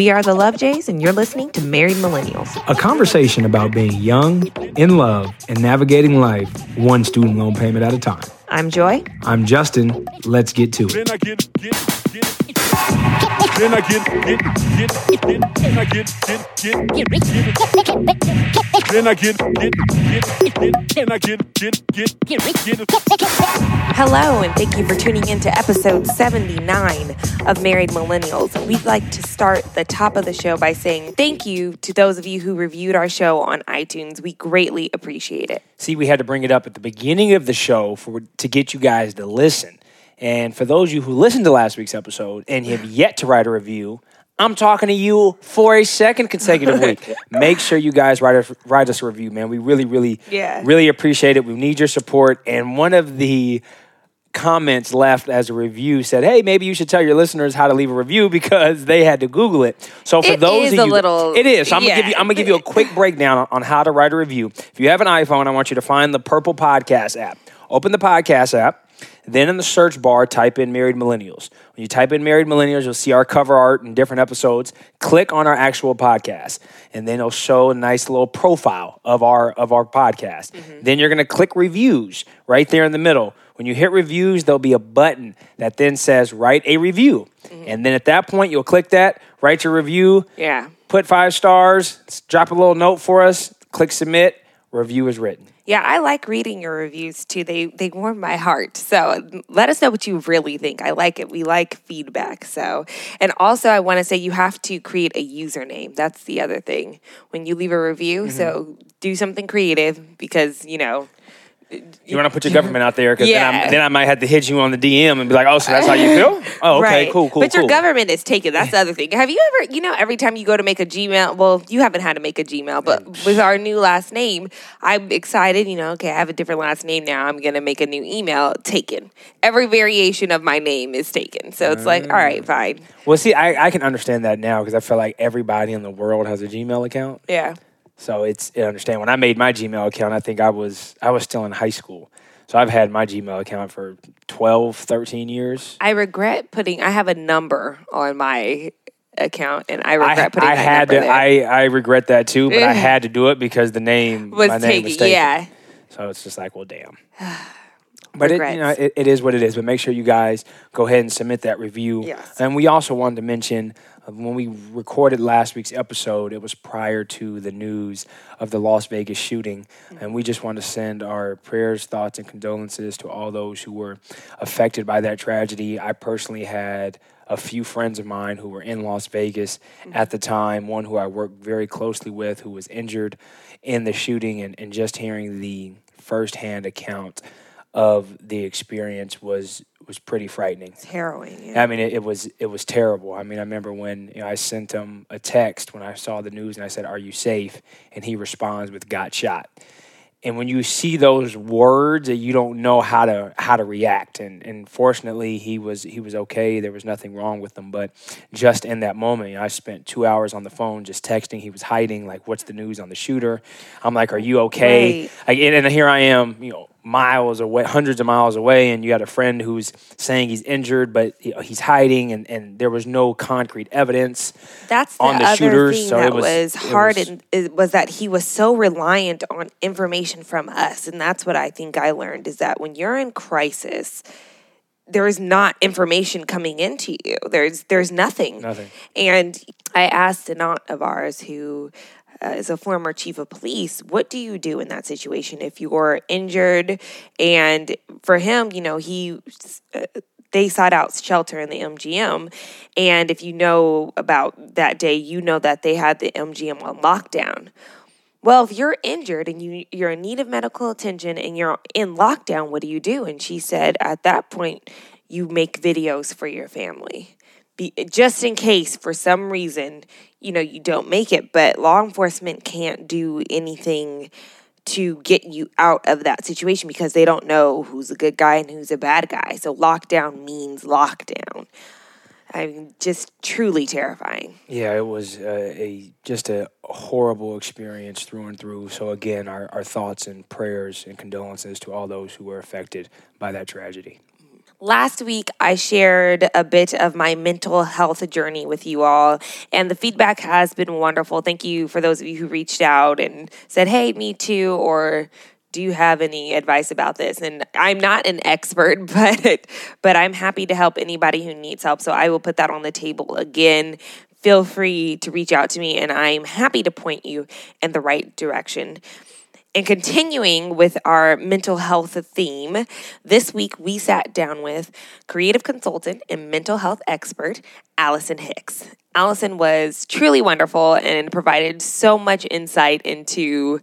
We are the Love Jays, and you're listening to Married Millennials. A conversation about being young, in love, and navigating life one student loan payment at a time. I'm Joy. I'm Justin. Let's get to it. Then I get, get, get, get, get, get, get, then I get, get, get, get, get, get, get, get, I get, get, get, get, get. Hello, and thank you for tuning in to episode 79 of Married Millennials. We'd like to start the top of the show by saying thank you to those of you who reviewed our show on iTunes. We greatly appreciate it. See, we had to bring it up at the beginning of the show for to get you guys to listen. And for those of you who listened to last week's episode and have yet to write a review, I'm talking to you for a second consecutive week. Make sure you guys write us, write us a review, man. We really, really, Yeah. really appreciate it. We need your support. And one of the comments left as a review said, "Hey, maybe you should tell your listeners how to leave a review because they had to Google it." So for It those of a you, little- it is. So I'm gonna give you. I'm gonna give you a quick breakdown on, on how to write a review. If you have an iPhone, I want you to find the Purple Podcast app. Open the podcast app. Then in the search bar, type in Married Millennials. When you type in Married Millennials, you'll see our cover art and different episodes. Click on our actual podcast, and then it'll show a nice little profile of our of our podcast. Mm-hmm. Then you're gonna click reviews right there in the middle. When you hit reviews, there'll be a button that then says write a review. Mm-hmm. And then at that point, you'll click that, write your review, Yeah. put five stars, drop a little note for us, click submit, review is written. Yeah, I like reading your reviews too. They they warm my heart. So let us know what you really think. I like it. We like feedback. So and also I want to say you have to create a username. That's the other thing when you leave a review. Mm-hmm. So do something creative because you know You want to put your government out there because then, Yeah. I'm- then I might have to hit you on the DM and be like, oh, so that's how you feel? Oh, okay, right. cool, cool, But cool. your government is taken. That's the other thing. Have you ever, you know, every time you go to make a Gmail, well, you haven't had to make a Gmail, but mm. with our new last name, I'm excited. You know, okay, I have a different last name now. I'm gonna make a new email. Taken. Every variation of my name is taken. So it's like, all right, mm. fine. well, see, I, I can understand that now because I feel like everybody in the world has a Gmail account. Yeah. So it's I understand. When I made my Gmail account, I think I was I was still in high school. So I've had my Gmail account for 12, 13 years. I regret putting. I have a number on my account, and I I, regret putting I that had to. there. I, I regret that too, but I mm. had to do it because the name was my name taken. was taken. Yeah. So it's just like, well, damn. But it, you know, it, it is what it is. But make sure you guys go ahead and submit that review. Yes. And we also wanted to mention Uh, when we recorded last week's episode, it was prior to the news of the Las Vegas shooting, and we just want to send our prayers, thoughts, and condolences to all those who were affected by that tragedy. I personally had a few friends of mine who were in Las Vegas at the time, one who I worked very closely with who was injured in the shooting, and, and just hearing the firsthand account of the experience was was pretty frightening. It's harrowing. Yeah. I mean, it, it was it was terrible. I mean, I remember when you know I sent him a text when I saw the news and I said, "Are you safe?" and he responds with "Got shot." And when you see those words, uh, you don't know how to how to react. And and fortunately, he was he was okay. There was nothing wrong with him. But just in that moment, you know, I spent two hours on the phone just texting. He was hiding. Like, what's the news on the shooter? I'm like, "Are you okay?" Right. Like, and, and here I am, you know, miles away, hundreds of miles away, and you got a friend who's saying he's injured, but he's hiding, and, and there was no concrete evidence. That's the on the other shooters, thing so it that was- was, hard was- and was that he was so reliant on information from us, and that's what I think I learned is that when you're in crisis, there is not information coming into you. There's there's nothing. Nothing. And I asked an aunt of ours who uh, is a former chief of police, what do you do in that situation if you're injured? And for him, you know, he uh, they sought out shelter in the MGM, and if you know about that day, you know that they had the MGM on lockdown. Well, if you're injured and you you're in need of medical attention and you're in lockdown, what do you do? And she said at that point, you make videos for your family. Be, just in case for some reason, you know, you don't make it, but law enforcement can't do anything to get you out of that situation because they don't know who's a good guy and who's a bad guy. So lockdown means lockdown. I mean, just truly terrifying. Yeah, it was uh, a just a horrible experience through and through. So again, our, our thoughts and prayers and condolences to all those who were affected by that tragedy. Last week, I shared a bit of my mental health journey with you all, and the feedback has been wonderful. Thank you for those of you who reached out and said, Hey, me too, or do you have any advice about this? And i'm not an expert but but i'm happy to help anybody who needs help so i will put that on the table again. Feel free to reach out to me and i'm happy to point you in the right direction and continuing with our mental health theme, this week we sat down with creative consultant and mental health expert, Allison Hicks. Allison was truly wonderful and provided so much insight into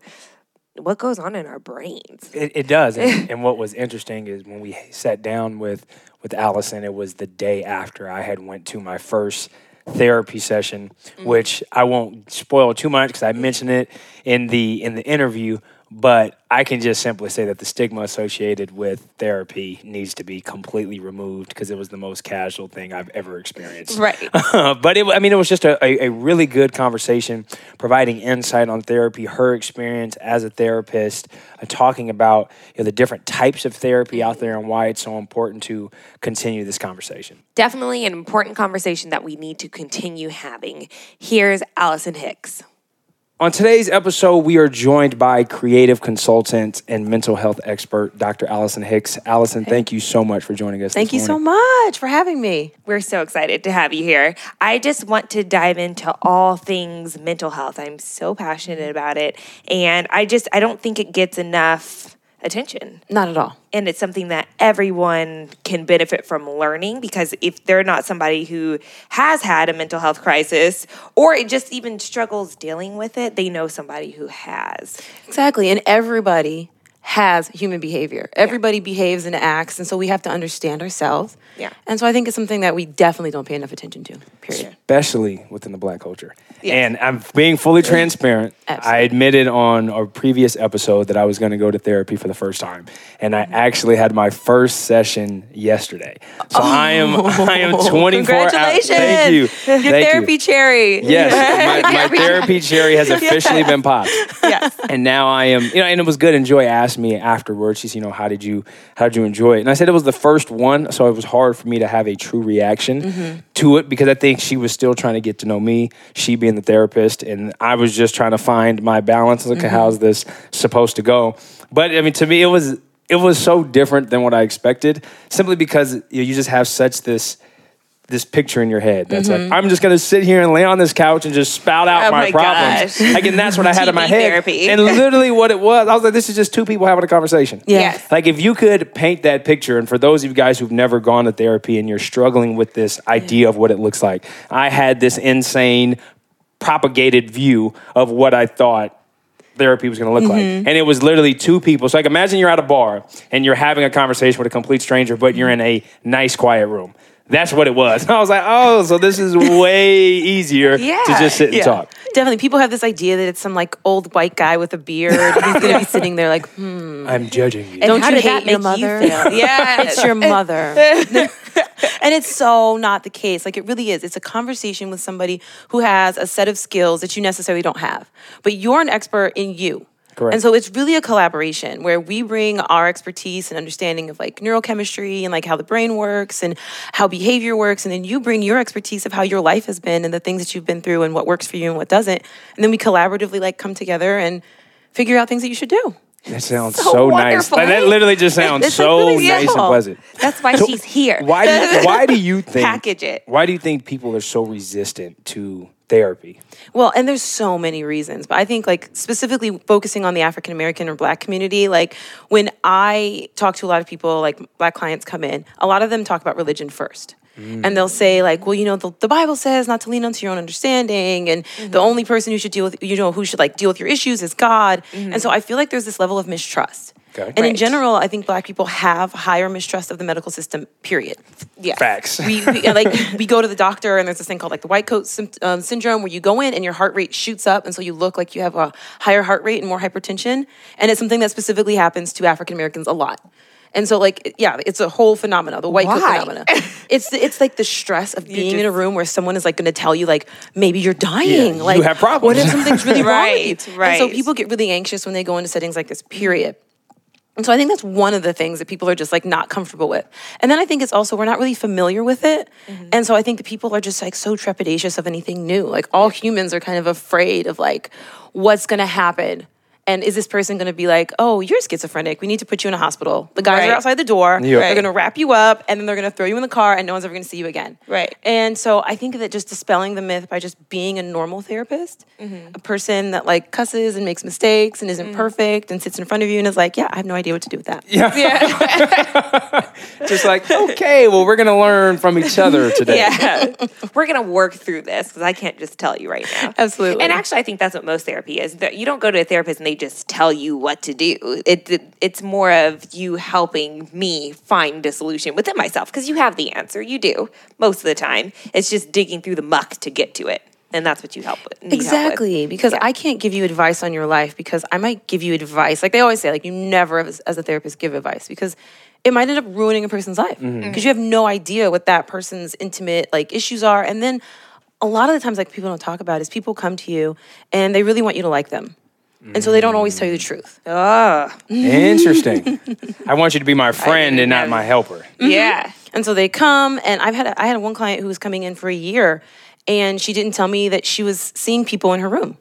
what goes on in our brains. It, it does. And, and what was interesting is when we sat down with with Allison, it was the day after I had went to my first therapy session, mm-hmm. which I won't spoil too much because I mentioned it in the in the interview. But I can just simply say that the stigma associated with therapy needs to be completely removed because it was the most casual thing I've ever experienced. Right. but it, I mean, it was just a, a, a really good conversation, providing insight on therapy, her experience as a therapist, uh, talking about you know, the different types of therapy out there and why it's so important to continue this conversation. Definitely an important conversation that we need to continue having. Here's Allison Hicks. On today's episode, we are joined by creative consultant and mental health expert, Dr. Allison Hicks. Allison, thank you so much for joining us. Thank you so much for having me. We're so excited to have you here. I just want to dive into all things mental health. I'm so passionate about it. And I just, I don't think it gets enough attention. Not at all. And it's something that everyone can benefit from learning because if they're not somebody who has had a mental health crisis or it just even struggles dealing with it, they know somebody who has. Exactly. And everybody has human behavior. Everybody behaves and acts. And so we have to understand ourselves. Yeah. And so I think it's something that we definitely don't pay enough attention to, period. especially within the black culture. Yeah. And I'm being fully transparent. I admitted on a previous episode that I was going to go to therapy for the first time, and I mm-hmm. actually had my first session yesterday. So I am I am 24 hours. Congratulations. Thank you. Your Thank you. therapy cherry. Yes, my, my therapy cherry has officially been popped. Yes. And now I am, you know, and it was good. And Joy asked me afterwards. She's, you know, how did you, how did you enjoy it? And I said it was the first one, so it was hard for me to have a true reaction mm-hmm. to it because I think she was still trying to get to know me. She being the therapist, and I was just trying to find my balance. Like, mm-hmm. how's this supposed to go? But I mean, to me, it was it was so different than what I expected. Simply because you, know, you just have such this this picture in your head that's like mm-hmm. I'm just gonna sit here and lay on this couch and just spout out Oh my, my problems. gosh. Like, and that's what I had in my head. therapy. And literally, what it was, I was like, this is just two people having a conversation. Yeah. Yes. Like if you could paint that picture, and for those of you guys who've never gone to therapy and you're struggling with this idea of what it looks like, I had this insane propagated view of what I thought therapy was going to look like. Mm-hmm. And it was literally two people. So like imagine you're at a bar and you're having a conversation with a complete stranger, but you're in a nice quiet room. That's what it was. I was like, oh, so this is way easier to just sit and Yeah. talk. Definitely. People have this idea that it's some like old white guy with a beard. and He's going to be sitting there like, hmm, I'm judging you. Don't how you did hate that your make you mother? feel? Yeah. it's your mother. and it's so not the case. Like it really is. It's a conversation with somebody who has a set of skills that you necessarily don't have, but you're an expert in you. Correct. And so it's really a collaboration where we bring our expertise and understanding of like neurochemistry and like how the brain works and how behavior works. And then you bring your expertise of how your life has been and the things that you've been through and what works for you and what doesn't. And then we collaboratively like come together and figure out things that you should do. That sounds So so, nice. Like, that literally just sounds It's, so really nice and pleasant. That's why she's here. Why do you, why do you think Package it. Why do you think people are so resistant to therapy? Well, and there's so many reasons, but I think like specifically focusing on the African American or black community, like when I talk to a lot of people, like black clients come in, a lot of them talk about religion first. Mm. And they'll say like, well, you know, the, the Bible says not to lean onto your own understanding, and mm-hmm. the only person who should deal with, you know, who should like deal with your issues is God. Mm-hmm. And so I feel like there's this level of mistrust. Okay. And in general, I think black people have higher mistrust of the medical system. Period Yeah. Facts. we, we like we go to the doctor and there's this thing called like the white coat sym- um, syndrome where you go in and your heart rate shoots up and so you look like you have a higher heart rate and more hypertension and it's something that specifically happens to African Americans a lot. And so like yeah, it's a whole phenomena, the white coat Why? phenomena. It's the, it's like the stress of being in a room where someone is like going to tell you like maybe you're dying, you like have problems. What if something's really wrong Right, with you? And right. so people get really anxious when they go into settings like this. Period. And so I think that's one of the things that people are just like not comfortable with. And then I think it's also we're not really familiar with it. Mm-hmm. And so I think that people are just like so trepidatious of anything new. Like all humans are kind of afraid of like what's going to happen. And is this person going to be like, "Oh, you're schizophrenic. We need to put you in a hospital." The guys Right. are outside the door. Yeah. They're going to wrap you up and then they're going to throw you in the car and no one's ever going to see you again. Right. And so I think that just dispelling the myth by just being a normal therapist, Mm-hmm. a person that like cusses and makes mistakes and isn't perfect and sits in front of you and is like, "Yeah, I have no idea what to do with that." Yeah. Just like, okay, well, we're going to learn from each other today. Yeah. We're going to work through this because I can't just tell you right now. Absolutely. And actually, I think that's what most therapy is. That you don't go to a therapist and they just tell you what to do. It, it it's more of you helping me find a solution within myself because you have the answer. You do most of the time. It's just digging through the muck to get to it, and that's what you help with. need help with. Exactly, because Yeah. I can't give you advice on your life because I might give you advice. Like they always say, like you never, as, as a therapist, give advice because it might end up ruining a person's life because Mm-hmm. you have no idea what that person's intimate like issues are. And then a lot of the times, like people don't talk about is people come to you and they really want you to like them, and so they don't always tell you the truth. Oh, Interesting. I want you to be my friend and not my helper. yeah. And so they come, and I've had a, I had one client who was coming in for a year, and she didn't tell me that she was seeing people in her room,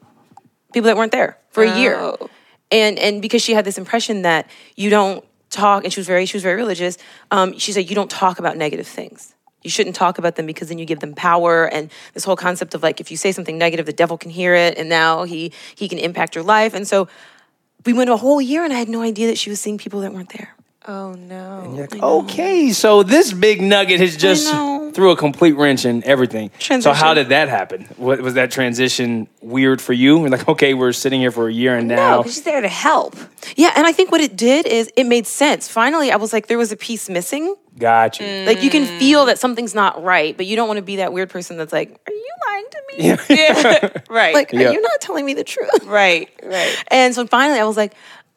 people that weren't there for a year, Oh. and and because she had this impression that you don't talk, and she was very she was very religious. Um, she said you don't talk about negative things. You shouldn't talk about them because then you give them power, and this whole concept of like if you say something negative, the devil can hear it, and now he he can impact your life. And so we went a whole year, and I had no idea that she was seeing people that weren't there. Oh no. You're like, okay, so this big nugget has just know. Threw a complete wrench in everything. So how did that happen? What, was that transition weird for you? We're like, okay, we're sitting here for a year and now. because she's there to help. Yeah, and I think what it did is it made sense. Finally, I was like, there was a piece missing. Got you. Like you can feel that something's not right, but you don't want to be that weird person that's like, "Are you lying to me? Yeah. right. Like, Yeah. are you not telling me the truth?" right. Right. And so finally, I was like,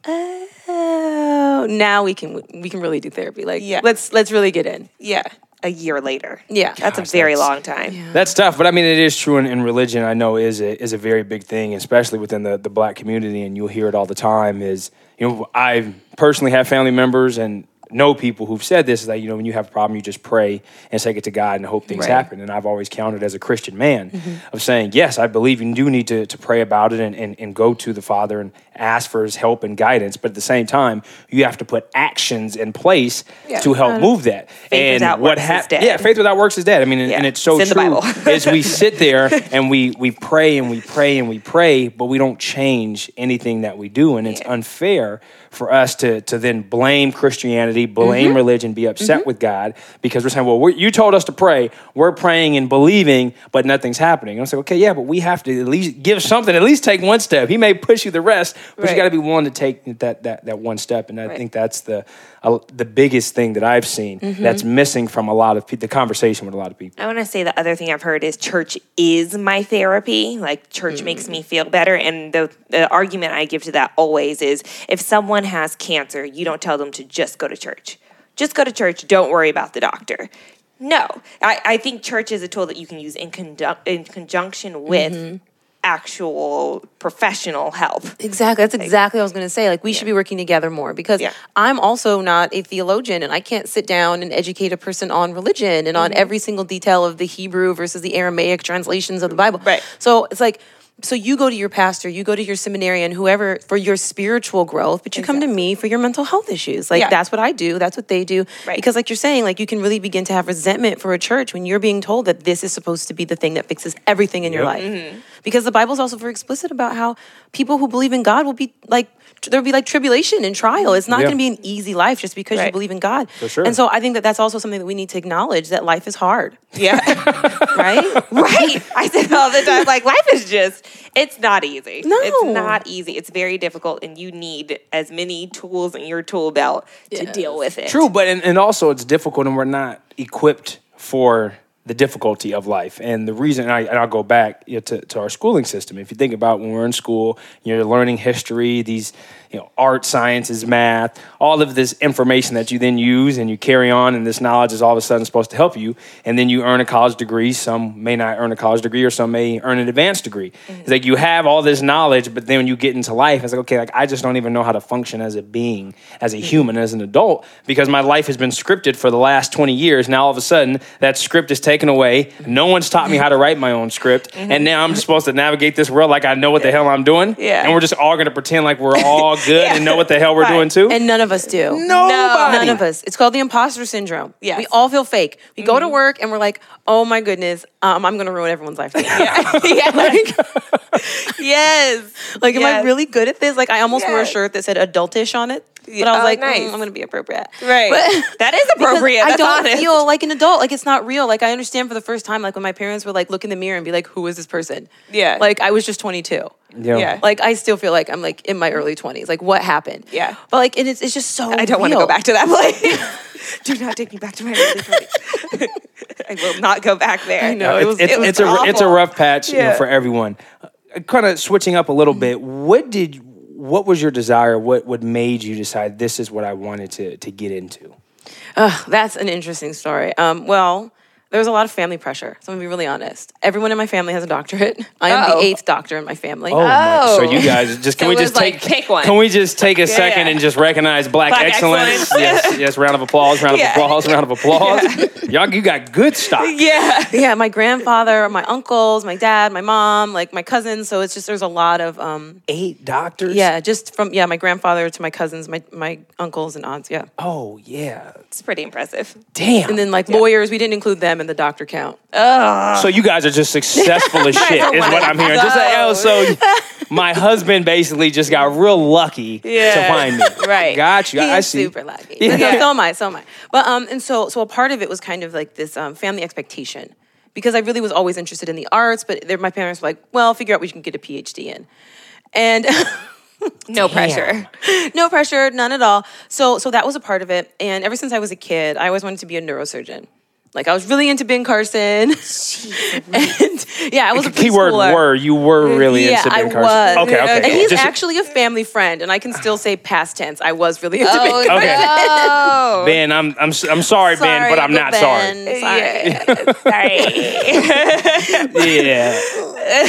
"Oh, now we can we can really do therapy. Like, Yeah. let's let's really get in." Yeah. A year later. Yeah. That's Gosh, a very that's- long time. That's tough, but I mean, it is true in, in religion. I know is a, is a very big thing, especially within the, the black community, and you'll hear it all the time. Is you know, I personally have family members and know people who've said this is that you know when you have a problem, you just pray and take it to God and hope things Right. happen. And I've always counted as a Christian man mm-hmm. of saying, yes, I believe you do need to, to pray about it and, and, and go to the Father and ask for His help and guidance. But at the same time, you have to put actions in place to help um, move that. and without what works is hap- dead. Yeah, faith without works is dead. I mean, and, and it's so It's true. Bible. is we sit there and we we pray and we pray and we pray, but we don't change anything that we do, and it's unfair for us to to then blame Christianity, blame Mm-hmm. religion, be upset with God because we're saying, well, we're, you told us to pray, we're praying and believing, but nothing's happening. And I say, okay, yeah, but we have to at least give something, at least take one step. He may push you the rest, but you got to be willing to take that that that one step, and I think that's the uh, the biggest thing that I've seen Mm-hmm. that's missing from a lot of pe- the conversation with a lot of people. I want to say the other thing I've heard is church is my therapy. Like church makes me feel better. And the, the argument I give to that always is if someone has cancer, you don't tell them to just go to church. Just go to church. Don't worry about the doctor. No, I, I think church is a tool that you can use in, condu- in conjunction with actual professional help. Exactly. That's exactly what I was going to say. Like, we should be working together more because Yeah. I'm also not a theologian and I can't sit down and educate a person on religion and Mm-hmm. on every single detail of the Hebrew versus the Aramaic translations of the Bible. Right. So it's like, so you go to your pastor, you go to your seminarian, whoever for your spiritual growth, but you come to me for your mental health issues. Like Yeah. that's what I do. That's what they do. Right. Because like you're saying, like you can really begin to have resentment for a church when you're being told that this is supposed to be the thing that fixes everything in your life. Mm-hmm. Because the Bible's also very explicit about how people who believe in God will be like there'll be like tribulation and trial. It's not Yeah. going to be an easy life just because you believe in God. For sure. And so I think that that's also something that we need to acknowledge that life is hard, Yeah. right? right. I say it all the time. Like life is just, it's not easy. No. It's not easy. It's very difficult, and you need as many tools in your tool belt to deal with it. True, but and, and also it's difficult, and we're not equipped for the difficulty of life. And the reason, and, I, and I'll go back you know, to, to our schooling system. If you think about when we're in school, you're learning history, these, you know, art, sciences, math, all of this information that you then use and you carry on, and this knowledge is all of a sudden supposed to help you. And then you earn a college degree. Some may not earn a college degree, or some may earn an advanced degree. Mm-hmm. It's like you have all this knowledge, but then when you get into life, it's like, okay, like I just don't even know how to function as a being, as a mm-hmm. human, as an adult, because my life has been scripted for the last 20 years. Now all of a sudden, that script is taken away. No one's taught me how to write my own script. And now I'm just supposed to navigate this world like I know what the hell I'm doing. Yeah. And we're just all gonna pretend like we're all good and know what the hell we're Right. doing too. And none of us do. Nobody. None of us. It's called the imposter syndrome. Yeah. We all feel fake. We go to work and we're like, oh my goodness, um, I'm going to ruin everyone's life. today. yeah. Like, yes. Like, am I really good at this? Like, I almost wore a shirt that said adultish on it. But I was Oh, like, nice. mm, I'm going to be appropriate. Right. But- that is Because appropriate. I don't honest. feel like an adult. Like it's not real. Like I understand for the first time, like when my parents were like look in the mirror and be like, "Who is this person?" Yeah. Like I was just 22. Yeah. Yeah. Like I still feel like I'm like in my early 20s. Like what happened? Yeah. But like and it's it's just so. I don't want to go back to that place. Do not take me back to my early 20s. I will not go back there. I know, it's, it was- it's, it was it's a it's a rough patch you know, for everyone. kind of switching up a little bit. What did what was your desire? What what made you decide this is what I wanted to to get into? Ugh, that's an interesting story. Um, well, there was a lot of family pressure. So I'm gonna be really honest. Everyone in my family has a doctorate. I am Oh. the eighth doctor in my family. Oh, my, so Oh. you guys just can So we it was just like, take pick one. Can we just take a second yeah. and just recognize black, Black excellence? excellence. yes, yes. Round of applause. Round of Yeah. applause. Round of applause. Y'all, you got good stock. Yeah. yeah, my grandfather, my uncles, my dad, my mom, like my cousins. So it's just there's a lot of um, Eight doctors. yeah, just from yeah, my grandfather to my cousins, my my uncles and aunts. Yeah, Oh yeah. It's pretty impressive. Damn. and then like lawyers, we didn't include them in the doctor count. So you guys are just successful as shit, is what I'm hearing. Just like, oh, so my husband basically just got real lucky to find me. Right. Got you. He I is see. super lucky. Yeah. But no, so am I. So am I. But um, and so so a part of it was kind of like this um, family expectation because I really was always interested in the arts, but my parents were like, well, figure out what you can get a PhD in, and. No pressure. no pressure, none at all. So so that was a part of it. And ever since I was a kid, I always wanted to be a neurosurgeon. Like I was really into Ben Carson. and yeah, I was a Keyword preschooler. were you were really yeah, into I Ben Carson. was. Okay, okay. And he's Just- actually a family friend, and I can still say past tense. I was really into Ben Oh, Carson. Okay. no. Ben, I'm I'm s- I'm sorry, Ben, but I'm not sorry. Ben, sorry. Yeah. Sorry. Yeah.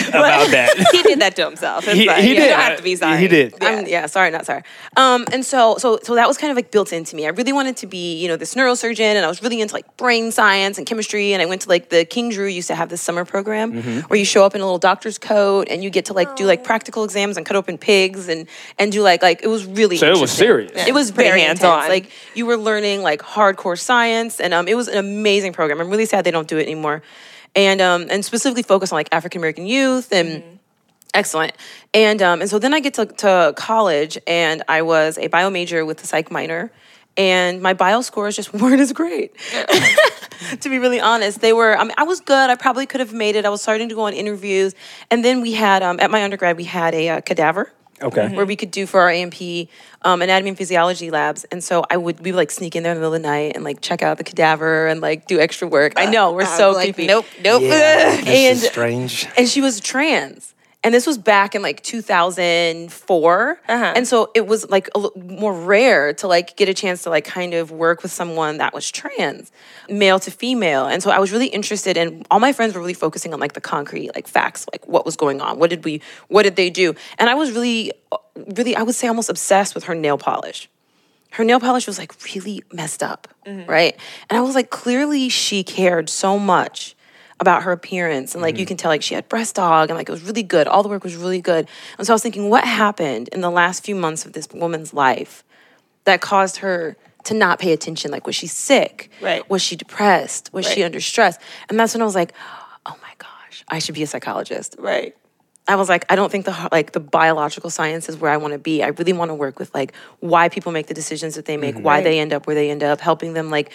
About that. he did that to himself. It's He, fine. he You did. don't have to be sorry. He did. I'm, yeah, sorry, not sorry. Um, and so, so, so that was kind of like built into me. I really wanted to be, you know, this neurosurgeon, and I was really into like brain science and chemistry. And I went to like the King Drew used to have this summer program Mm-hmm. where you show up in a little doctor's coat and you get to like do like practical exams and cut open pigs and and do like like it was really So it was interesting. serious. It was Pretty very hands-on. Like you were learning like hardcore science, and um, it was an amazing program. I'm really sad they don't do it anymore, and um, and specifically focus on like African American youth and. Excellent. And um, and so then I get to, to college, and I was a bio major with a psych minor, and my bio scores just weren't as great. to be really honest, they were. I mean, I was good. I probably could have made it. I was starting to go on interviews, and then we had um, at my undergrad we had a uh, cadaver Okay. where we could do for our A&P um, anatomy and physiology labs. And so I would we would like sneak in there in the middle of the night and like check out the cadaver and like do extra work. I know we're I'm so like, creepy. Nope, nope. Yeah. This And- is strange. And she was trans. And this was back in like 2004. Uh-huh. And so it was like a more rare to like get a chance to like kind of work with someone that was trans, male to female. And so I was really interested in all my friends were really focusing on like the concrete, like facts, like what was going on. What did we what did they do? And I was really really I would say almost obsessed with her nail polish her nail polish was like really messed up, right? And I was like, clearly she cared so much about her appearance. And like you mm-hmm. can tell, like she had breast dog and like it was really good. All the work was really good. And so I was thinking, what happened in the last few months of this woman's life that caused her to not pay attention? Like, was she sick? Right. Was she depressed? Was she under stress? And that's when I was like, oh my gosh, I should be a psychologist. Right. I was like, I don't think the like the biological science is where I want to be. I really want to work with like why people make the decisions that they make, why mm-hmm. they end up where they end up, helping them like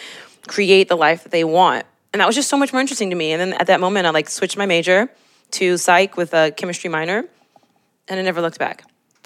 create the life that they want. And that was just so much more interesting to me. And then at that moment, I like switched my major to psych with a chemistry minor, and I never looked back.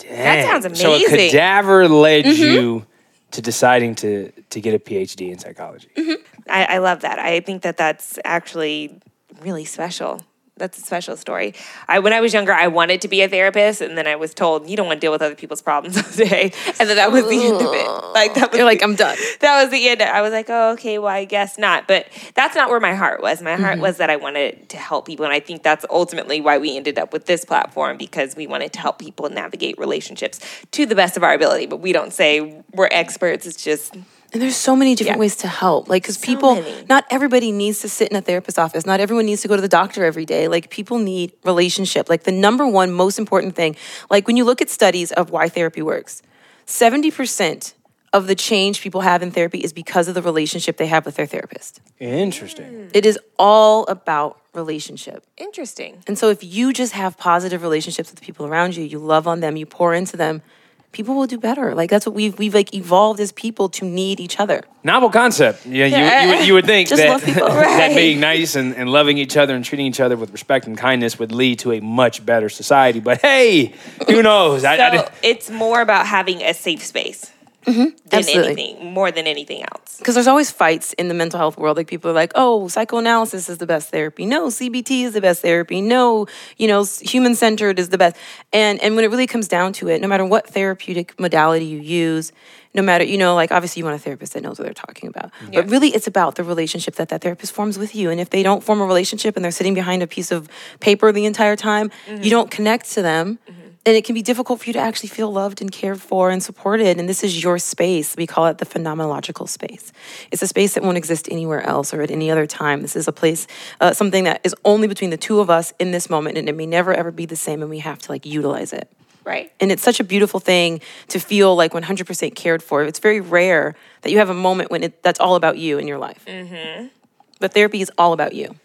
That sounds amazing. So a cadaver led mm-hmm. you to deciding to to get a PhD in psychology? Mm-hmm. I, I love that. I think that that's actually really special. That's a special story. I when I was younger, I wanted to be a therapist, and then I was told you don't want to deal with other people's problems all day, and then that was the end of it. Like that was You're like, I'm done. That was the end. I was like, oh, okay, well, I guess not. But that's not where my heart was. My Mm-hmm. heart was that I wanted to help people, and I think that's ultimately why we ended up with this platform because we wanted to help people navigate relationships to the best of our ability. But we don't say we're experts. It's just And there's so many different Yeah. ways to help. Like, because So people, many. not everybody needs to sit in a therapist's office. Not everyone needs to go to the doctor every day. Like, people need relationship. Like, the number one most important thing, like, when you look at studies of why therapy works, 70% of the change people have in therapy is because of the relationship they have with their therapist. Interesting. Mm. It is all about relationship. interesting. And so, if you just have positive relationships with the people around you, you love on them, you pour into them, people will do better. Like, that's what we've, we've like evolved as people to need each other. Novel concept. Yeah, you, you, would, you would think that, love people. that being nice and, and loving each other and treating each other with respect and kindness would lead to a much better society. But hey, who knows? I, I So it's more about having a safe space than Mm-hmm. Absolutely. anything, more than anything else. because there's always fights in the mental health world. Like people are like, "Oh, psychoanalysis is the best therapy. No, CBT is the best therapy. No, you know, human centered is the best." And and when it really comes down to it, no matter what therapeutic modality you use, no matter you know, like obviously you want a therapist that knows what they're talking about, but really it's about the relationship that that therapist forms with you. And if they don't form a relationship and they're sitting behind a piece of paper the entire time, you don't connect to them. And it can be difficult for you to actually feel loved and cared for and supported. And this is your space. We call it the phenomenological space. It's a space that won't exist anywhere else or at any other time. This is a place, uh, something that is only between the two of us in this moment, and it may never ever be the same. And we have to like utilize it. Right. And it's such a beautiful thing to feel like 100% cared for. It's very rare that you have a moment when it, that's all about you in your life. Mm-hmm. But therapy is all about you.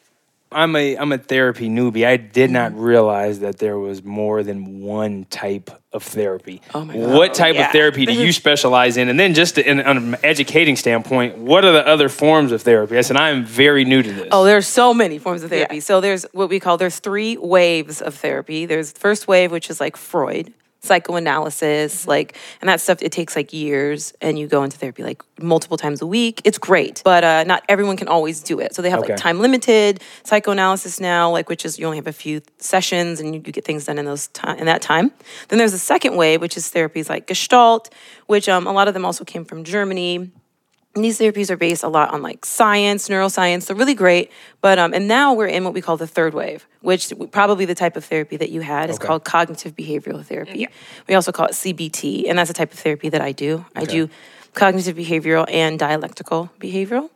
I'm a I'm a therapy newbie. I did not Mm-hmm. realize that there was more than one type of therapy. Oh my God. What type Yeah. of therapy do you specialize in? And then just to, in, on an educating standpoint, what are the other forms of therapy? I said I am very new to this. Oh, there's so many forms of therapy. Yeah. So there's what we call there's three waves of therapy. There's first wave, which is like Freud, psychoanalysis, like, and that stuff. It takes like years, and you go into therapy like multiple times a week. It's great, but uh, not everyone can always do it. So they have Okay. like time limited psychoanalysis now, like which is you only have a few sessions and you, you get things done in those time in that time. Then there's a second way, which is therapies like Gestalt, which um, a lot of them also came from Germany. And these therapies are based a lot on like science, neuroscience. They're really great. But um, and now we're in what we call the third wave, which probably the type of therapy that you had is Okay. called cognitive behavioral therapy. We also call it CBT, and that's the type of therapy that I do. I do cognitive behavioral and dialectical behavioral.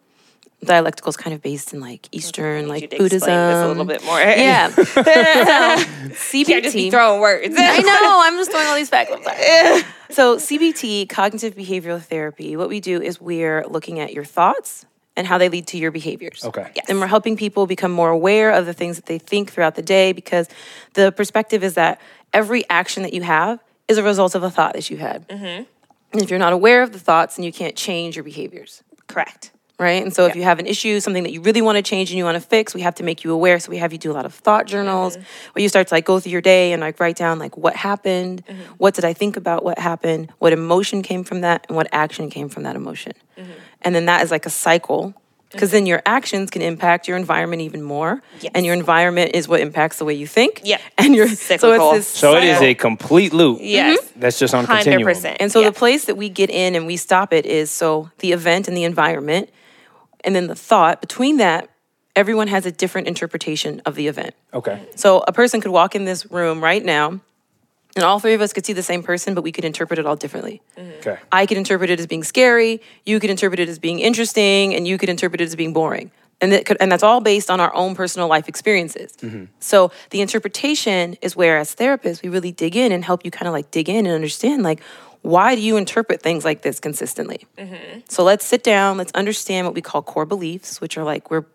Dialectical is kind of based in like Eastern, Need you like Buddhism. explain this a little bit more. Yeah. so, CBT. Can't just be throwing words. I know. I'm just throwing all these facts. I'm sorry. So CBT, cognitive behavioral therapy, what we do is we're looking at your thoughts and how they lead to your behaviors. Okay. Yes. And we're helping people become more aware of the things that they think throughout the day because the perspective is that every action that you have is a result of a thought that you had. Mm-hmm. And if you're not aware of the thoughts, then you can't change your behaviors Correct. Right? And so if you have an issue, something that you really want to change and you want to fix, we have to make you aware. So we have you do a lot of thought journals mm-hmm. where you start to like go through your day and like write down like what happened, mm-hmm. what did I think about what happened, what emotion came from that, and what action came from that emotion. Mm-hmm. And then that is like a cycle. Because then your actions can impact your environment even more, Yes. and your environment is what impacts the way you think. yeah and you're Cyclical. so it's this so it is a complete loop. Yes. That's just on a Hundred continuum. percent. And so the place that we get in and we stop it is so the event and the environment, and then the thought. Between that, everyone has a different interpretation of the event. Okay. So a person could walk in this room right now, and all three of us could see the same person, but we could interpret it all differently. Mm-hmm. Okay. I could interpret it as being scary, you could interpret it as being interesting, and you could interpret it as being boring. And that could, and that's all based on our own personal life experiences. Mm-hmm. So the interpretation is where, as therapists, we really dig in and help you kind of like dig in and understand like why do you interpret things like this consistently. Mm-hmm. So let's sit down, let's understand what we call core beliefs, which are like we're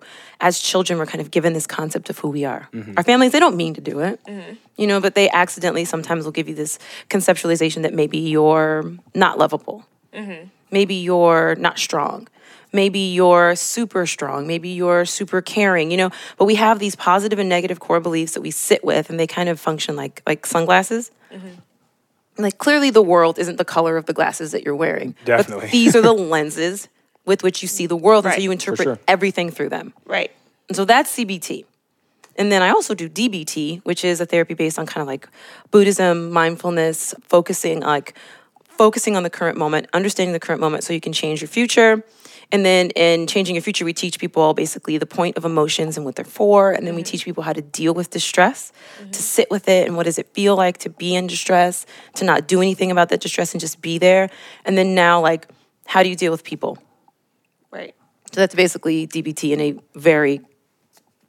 as children we're kind of given this concept of who we are. Mm-hmm. Our families they don't mean to do it, mm-hmm. you know, but they accidentally sometimes will give you this conceptualization that maybe you're not lovable, maybe you're not strong. Maybe you're super strong. Maybe you're super caring, you know. But we have these positive and negative core beliefs that we sit with, and they kind of function like like sunglasses. Like clearly the world isn't the color of the glasses that you're wearing. but Definitely. these are the lenses with which you see the world, and so you interpret sure. everything through them. Right. And so that's CBT. And then I also do DBT, which is a therapy based on kind of like Buddhism, mindfulness, focusing like focusing on the current moment, understanding the current moment so you can change your future. And then in changing your future, we teach people basically the point of emotions and what they're for. And then we mm-hmm. teach people how to deal with distress, to mm-hmm. sit with it and what does it feel like to be in distress, to not do anything about that distress and just be there. And then now, like, how do you deal with people? Right. So that's basically DBT in a very,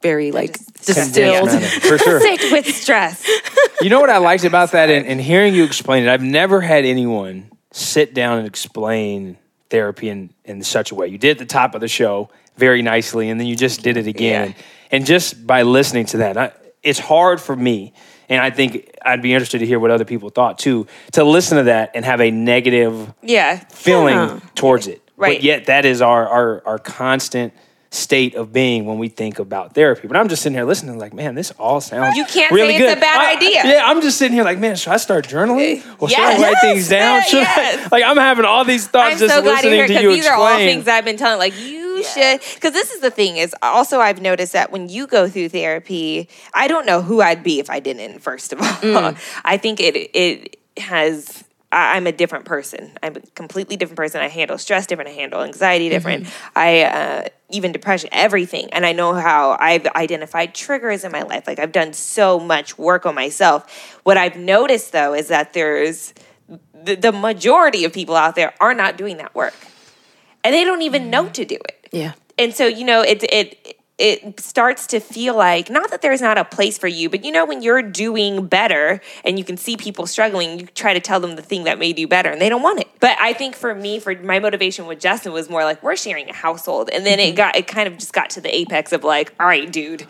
very like distilled. manner, for sure. Sick with stress. You know what I liked about that, and, and hearing you explain it, I've never had anyone sit down and explain therapy in, in such a way. You did at the top of the show very nicely, and then you just did it again. And just by listening to that, I, it's hard for me, and I think I'd be interested to hear what other people thought too, to listen to that and have a negative Yeah. feeling Yeah. towards it. Right. But yet that is our, our our constant state of being when we think about therapy. But I'm just sitting here listening, like, man, this all sounds You can't really say it's good. a bad I- idea. Yeah, I'm just sitting here like, man, should I start journaling? Or should Yes. I write yes. things down? Should yes. I, like I'm having all these thoughts I'm just so glad you're listening here to you because these are all explain. things I've been telling. Like you should, because this is the thing is also I've noticed that when you go through therapy, I don't know who I'd be if I didn't. First of all, Mm. I think it it has. I- I'm a different person. I'm a completely different person. I handle stress different. I handle anxiety different. Mm-hmm. I uh, even depression, everything. And I know how I've identified triggers in my life. Like I've done so much work on myself. What I've noticed though is that there's the, the majority of people out there are not doing that work and they don't even know to do it Yeah. and so you know it it it starts to feel like not that there's not a place for you but you know when you're doing better and you can see people struggling you try to tell them the thing that made you better and they don't want it. But i think for me for my motivation with justin was more like we're sharing a household. And then it mm-hmm. got it kind of just got to the apex of like all right dude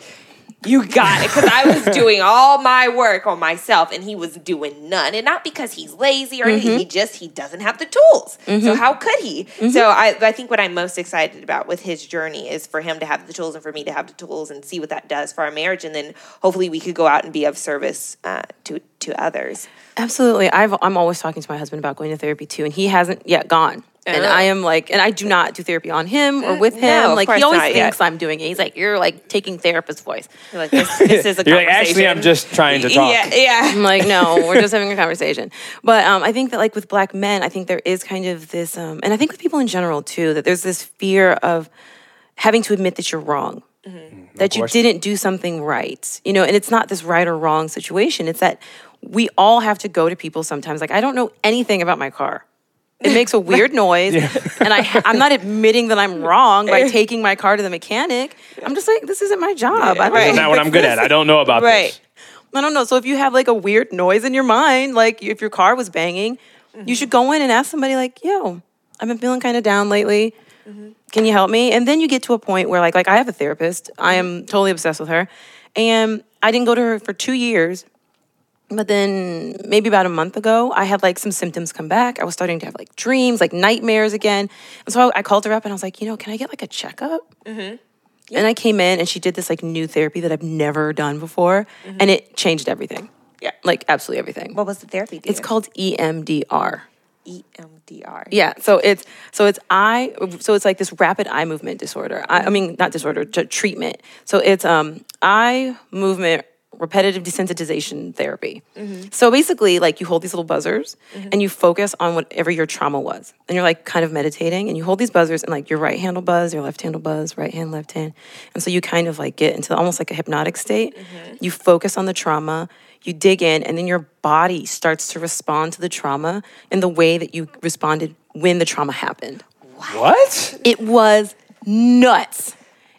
you got it because I was doing all my work on myself and he was doing none, and not because he's lazy or anything. He mm-hmm. just he doesn't have the tools. So mm-hmm. how could he? Mm-hmm. So I I think what I'm most excited about with his journey is for him to have the tools and for me to have the tools and see what that does for our marriage, and then hopefully we could go out and be of service uh, to to others. Absolutely. I've, I'm always talking to my husband about going to therapy too, and he hasn't yet gone. And Oh. I am like, and I do not do therapy on him or with him. no, of like he always thinks yet. I'm doing it. He's like, you're like taking therapist voice. You're like this, this is a You're like, actually, conversation." I'm just trying to talk. Yeah, yeah. I'm like, no, we're just having a conversation. But um, I think that like with black men, I think there is kind of this, um, and I think with people in general too, that there's this fear of having to admit that you're wrong. That you didn't do something right, you know, and it's not this right or wrong situation. It's that we all have to go to people sometimes. Like, I don't know anything about my car. It makes a weird noise, and I I'm not admitting that I'm wrong by taking my car to the mechanic. I'm just like, this isn't my job. I don't Right. Not what I'm good at. I don't know about Right. this. I don't know. So if you have like a weird noise in your mind, like if your car was banging, you mm-hmm. should go in and ask somebody like, "Yo, I've been feeling kind of down lately. Mm-hmm. Can you help me?" And then you get to a point where like like I have a therapist. I am totally obsessed with her. And I didn't go to her for 2 years. But then maybe about a month ago, I had like some symptoms come back. I was starting to have like dreams, like nightmares again. And so I, I called her up and I was like, you know, can I get like a checkup? And I came in and she did this like new therapy that I've never done before. And it changed everything. Yeah. Like absolutely everything. What was the therapy? It's called E EMDR. EMDR. Yeah. So it's so it's eye so it's like this rapid eye movement disorder. I, I mean not disorder, t- treatment. So it's um eye movement repetitive desensitization therapy. Mm-hmm. So basically like you hold these little buzzers mm-hmm. and you focus on whatever your trauma was. And you're like kind of meditating and you hold these buzzers and like your right hand will buzz, your left hand will buzz, right hand, left hand. And so you kind of like get into almost like a hypnotic state. Mm-hmm. You focus on the trauma, you dig in and then your body starts to respond to the trauma in the way that you responded when the trauma happened. What? It was nuts.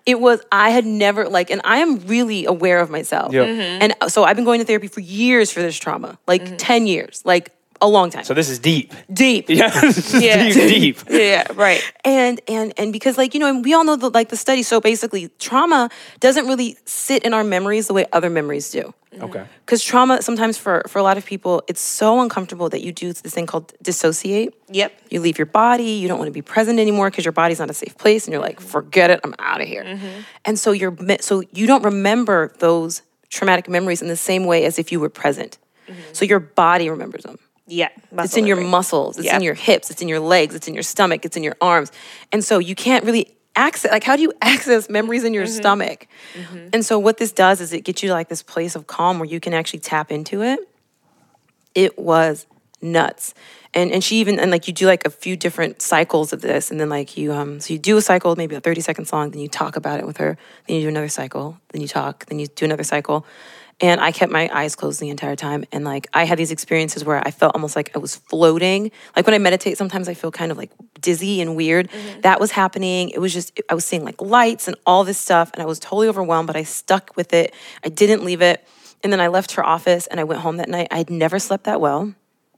It was, I had never, like, and I am really aware of myself. Yep. Mm-hmm. And so I've been going to therapy for years for this trauma, like mm-hmm. 10 years, like a long time. So this is deep. deep. Yeah, Yeah. deep, deep. Yeah, right. And and and because like you know and we all know the like the study so basically trauma doesn't really sit in our memories the way other memories do. Mm-hmm. Okay. Because trauma sometimes for for a lot of people it's so uncomfortable that you do this thing called dissociate. Yep. You leave your body, you don't want to be present anymore because your body's not a safe place and you're like forget it, I'm out of here. Mm-hmm. And so you're so you don't remember those traumatic memories in the same way as if you were present. Mm-hmm. So your body remembers them. Yeah. It's in your memory. muscles, it's in your hips, it's in your legs, it's in your stomach, it's in your arms. And so you can't really access like how do you access memories in your Mm-hmm. stomach? And so what this does is it gets you to like this place of calm where you can actually tap into it. It was nuts. And and she even and like you do like a few different cycles of this and then like you um so you do a cycle maybe a 30 second song then you talk about it with her then you do another cycle then you talk then you do another cycle and I kept my eyes closed the entire time. And like I had these experiences where I felt almost like I was floating. Like when I meditate sometimes I feel kind of like dizzy and weird. Mm-hmm. That was happening. It was just I was seeing like lights and all this stuff and I was totally overwhelmed but I stuck with it. I didn't leave it. And then I left her office and I went home that night. I had never slept that well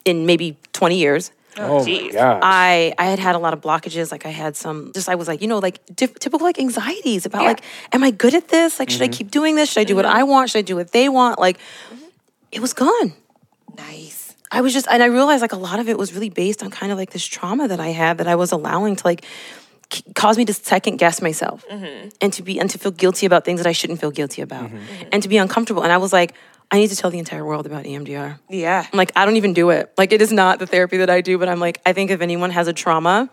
in maybe 20 years. Oh, oh, my I I had had a lot of blockages. Like I had some, just I was like, you know, like dif- typical like anxieties about like, am I good at this? Like, should I mm-hmm. keep doing this? Should I do what mm-hmm. I want? Should I do what they want? Like, mm-hmm. it was gone. Nice. I was just, and I realized like a lot of it was really based on kind of like this trauma that I had that I was allowing to like cause me to second guess myself and to be and to feel guilty about things that I shouldn't feel guilty about and to be uncomfortable. And I was like, I need to tell the entire world about EMDR. Yeah. I'm like, I don't even do it. Like, it is not the therapy that I do, but I'm like, I think if anyone has a trauma,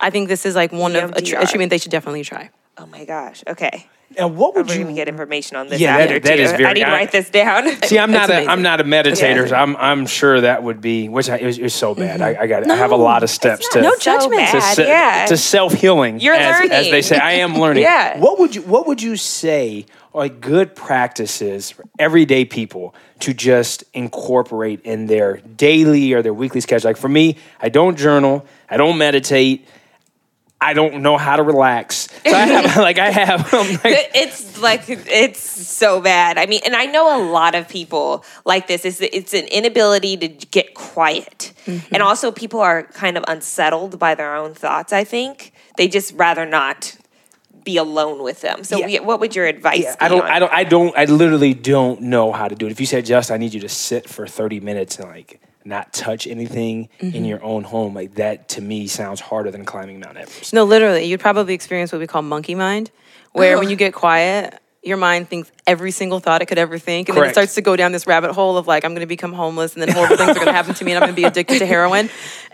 I think this is like one of a, tr- a treatment they should definitely try. Oh my gosh. Okay. and what would We're you gonna get information on this Yeah, that- after that too. is very- I need to write this down. See, I'm not It's a amazing. I'm not a meditator. Okay. so I'm I'm sure that would be which I, it, was, it was so bad. Mm-hmm. I, I got I have a lot of steps to no judgment. to, bad. se- yeah. to self healing. You're as, as they say. I am learning. Yeah. What would you What would you say are good practices for everyday people to just incorporate in their daily or their weekly schedule? Like for me, I don't journal. I don't meditate. I don't know how to relax. So I have like I have I'm like, it's like it's so bad. I mean, and I know a lot of people like this. It's it's an inability to get quiet, Mm-hmm. and also people are kind of unsettled by their own thoughts. I think they just rather not be alone with them. So, Yeah. we, what would your advice? Yeah, be I don't, on- I don't, I don't, I literally don't know how to do it. If you said, just, I need you to sit for 30 minutes and like not touch anything in mm-hmm. your own home, like that to me sounds harder than climbing Mount Everest. No, literally, you'd probably experience what we call monkey mind, where when you get quiet, your mind thinks every single thought it could ever think, and then it starts to go down this rabbit hole of like, I'm going to become homeless, and then horrible things are going to happen to me, and I'm going to be addicted to heroin.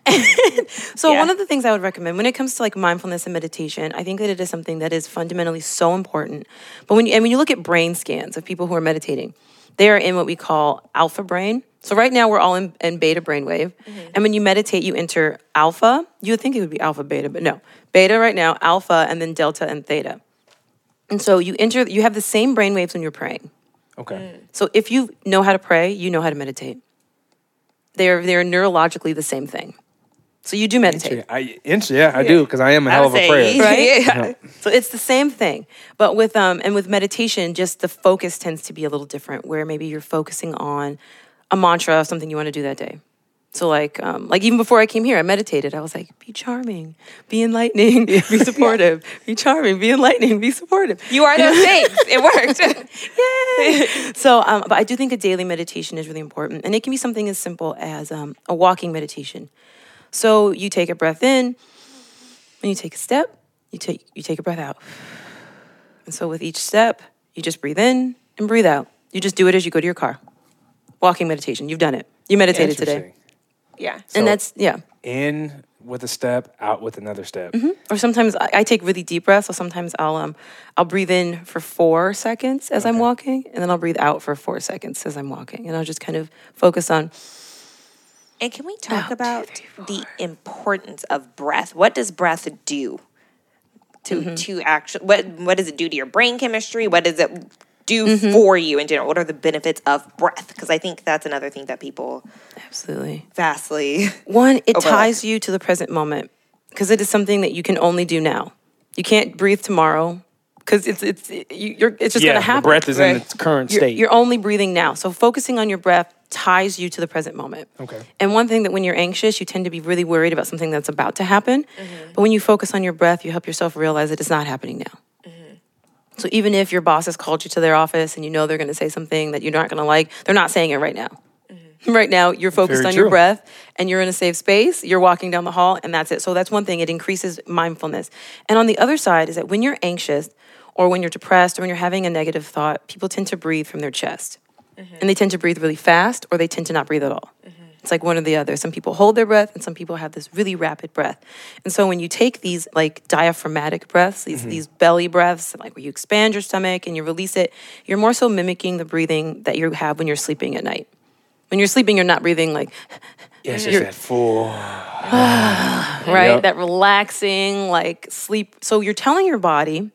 so Yeah. one of the things I would recommend when it comes to like mindfulness and meditation, I think that it is something that is fundamentally so important. But when you, and when you look at brain scans of people who are meditating, they are in what we call alpha brain. So right now we're all in, in beta brainwave, and when you meditate, you enter alpha. You would think it would be alpha beta, but no, beta right now, alpha, and then delta and theta. And so you enter, you have the same brainwaves when you're praying. Okay. So if you know how to pray, you know how to meditate. They're they're neurologically the same thing. So you do meditate. I, int- yeah, I do because I am a hell of a say, prayer. Right? Yeah. So it's the same thing, but with um and with meditation, just the focus tends to be a little different. Where maybe you're focusing on a mantra of something you want to do that day. So like um like even before I came here, I meditated. I was like, be charming, be enlightening, be supportive, be charming, be enlightening, be supportive. You are those things. It worked. Yay! so, um, but I do think a daily meditation is really important, and it can be something as simple as um, a walking meditation. So you take a breath in, and you take a step. You take you take a breath out, and so with each step, you just breathe in and breathe out. You just do it as you go to your car. Walking meditation. You've done it. You meditated today, yeah. So and that's yeah. in with a step, out with another step. Mm-hmm. Or sometimes I, I take really deep breaths. So sometimes I'll um I'll breathe in for four seconds as I'm walking, and then I'll breathe out for four seconds as I'm walking, and I'll just kind of focus on And can we talk Out, two, about three, the importance of breath? What does breath do to Mm-hmm. to actually what what does it do to your brain chemistry? What does it do Mm-hmm. for you in general? What are the benefits of breath? Because I think that's another thing that people absolutely. vastly One, it Overlap. ties you to the present moment because it is something that you can only do now. You can't breathe tomorrow because it's it's you, you're it's just Yeah, gonna the happen. breath is in its current You're, state. you're only breathing now. So focusing on your breath ties you to the present moment. Okay. And one thing that when you're anxious, you tend to be really worried about something that's about to happen. But when you focus on your breath, you help yourself realize that it's not happening now. So even if your boss has called you to their office and you know they're going to say something that you're not going to like, they're not saying it right now. Mm-hmm. Right now, you're focused Very on your breath and you're in a safe space. You're walking down the hall, and that's it. So that's one thing. It increases mindfulness. And on the other side is that when you're anxious or when you're depressed or when you're having a negative thought, people tend to breathe from their chest. Mm-hmm. And they tend to breathe really fast or they tend to not breathe at all. It's like one or the other. Some people hold their breath and some people have this really rapid breath. And so when you take these like diaphragmatic breaths, these mm-hmm. these belly breaths, like where you expand your stomach and you release it, you're more so mimicking the breathing that you have when you're sleeping at night. When you're sleeping, you're not breathing like Yes, it's You're- that full. right? Yep. That relaxing, like sleep. So you're telling your body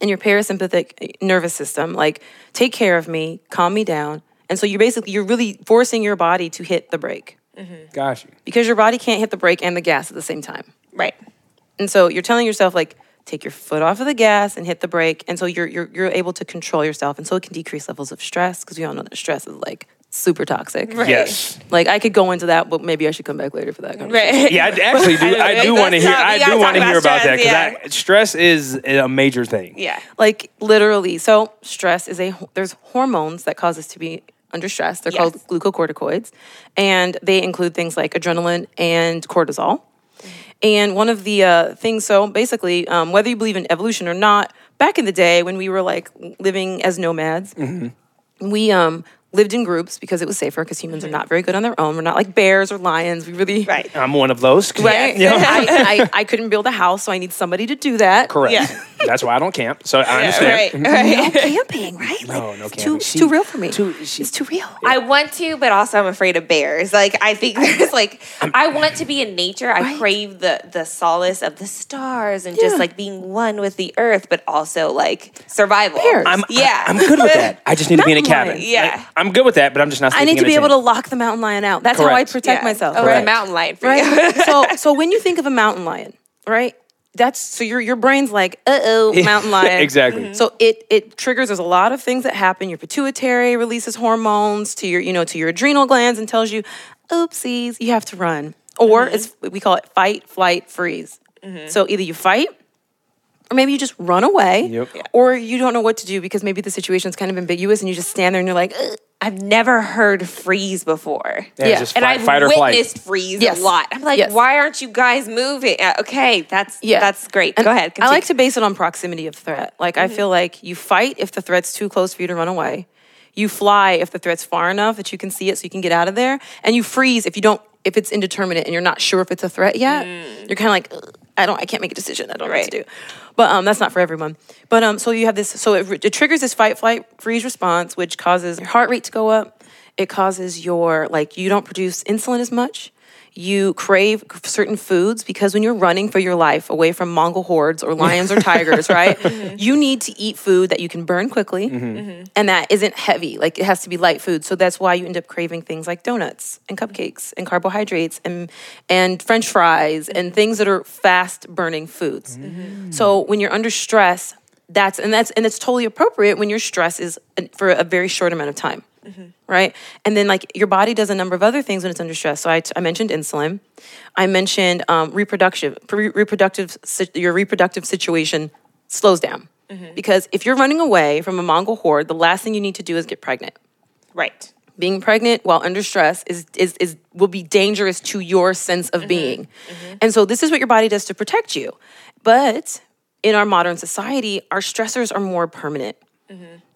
and your parasympathetic nervous system, like, take care of me, calm me down. And so you're basically you're really forcing your body to hit the brake Got you. because your body can't hit the brake and the gas at the same time. Right. And so you're telling yourself like take your foot off of the gas and hit the brake. And so you're you're you're able to control yourself. And so it can decrease levels of stress because we all know that stress is like super toxic. Right. Yes. Like I could go into that, but maybe I should come back later for that conversation. Right. Yeah, I actually do. I do want to hear. I do want to hear about about that stress, because stress is a major thing. Yeah. Like literally. So stress is a there's hormones that cause us to be under stress. They're called glucocorticoids, and they include things like adrenaline and cortisol. And one of the uh, things, so basically, um, whether you believe in evolution or not, back in the day when we were like living as nomads, we um, lived in groups because it was safer because humans are mm-hmm. not very good on their own. We're not like bears or lions. We really Right. I'm one of those. Right. Yeah. I, I, I couldn't build a house, so I need somebody to do that. Correct. Yeah. That's why I don't camp. So I understand. Right. Mm-hmm. Right. No camping, right? No, no it's camping. Too, She- too real for me. too- she- it's too real. I want to, but also I'm afraid of bears. Like I think there's like I want to be in nature. I Right. crave the the solace of the stars and just like being one with the earth, but also like survival. Bears. I'm, yeah. I'm good with that. I just need to be in a cabin. Yeah. Like, I'm good with that, but I'm just not. I need to be in a able to lock the mountain lion out. That's how I protect Yeah. myself. Oh, right? a mountain lion for you. right? so so when you think of a mountain lion, right? That's so your your brain's like, uh oh, mountain lion. Exactly. So it it triggers. There's a lot of things that happen. Your pituitary releases hormones to your you know to your adrenal glands and tells you, oopsies, you have to run. Or it's we call it fight, flight, freeze. So either you fight. Or maybe you just run away, Yep. Or you don't know what to do because maybe the situation's kind of ambiguous, and you just stand there and you're like, Ugh. I've never heard freeze before. Yeah, Yeah. just And I've fight or flight. witnessed freeze Yes. a lot. I'm like, Yes. why aren't you guys moving? Uh, okay, that's Yeah. that's great. And Go ahead. I like to base it on proximity of threat. Like I feel like you fight if the threat's too close for you to run away. You fly if the threat's far enough that you can see it so you can get out of there. And you freeze if you don't if it's indeterminate and you're not sure if it's a threat yet. You're kind of like I don't I can't make a decision. I don't know what to do. But um that's not for everyone. But um so you have this so it, it triggers this fight flight freeze response which causes your heart rate to go up. It causes your like you don't produce insulin as much you crave certain foods because when you're running for your life away from Mongol hordes or lions or tigers, right? Mm-hmm. You need to eat food that you can burn quickly mm-hmm. Mm-hmm. and that isn't heavy. Like it has to be light food. So that's why you end up craving things like donuts and cupcakes and carbohydrates and and french fries and things that are fast burning foods. Mm. So when you're under stress, that's and that's and it's totally appropriate when your stress is uh, for a very short amount of time Mm-hmm. right? And then like your body does a number of other things when it's under stress. So I, I mentioned insulin. I mentioned um, reproductive, pre- reproductive, si- your reproductive situation slows down mm-hmm. because if you're running away from a Mongol horde, the last thing you need to do is get pregnant. right. Being pregnant while under stress is is is will be dangerous to your sense of mm-hmm. being. And so this is what your body does to protect you. But in our modern society, our stressors are more permanent.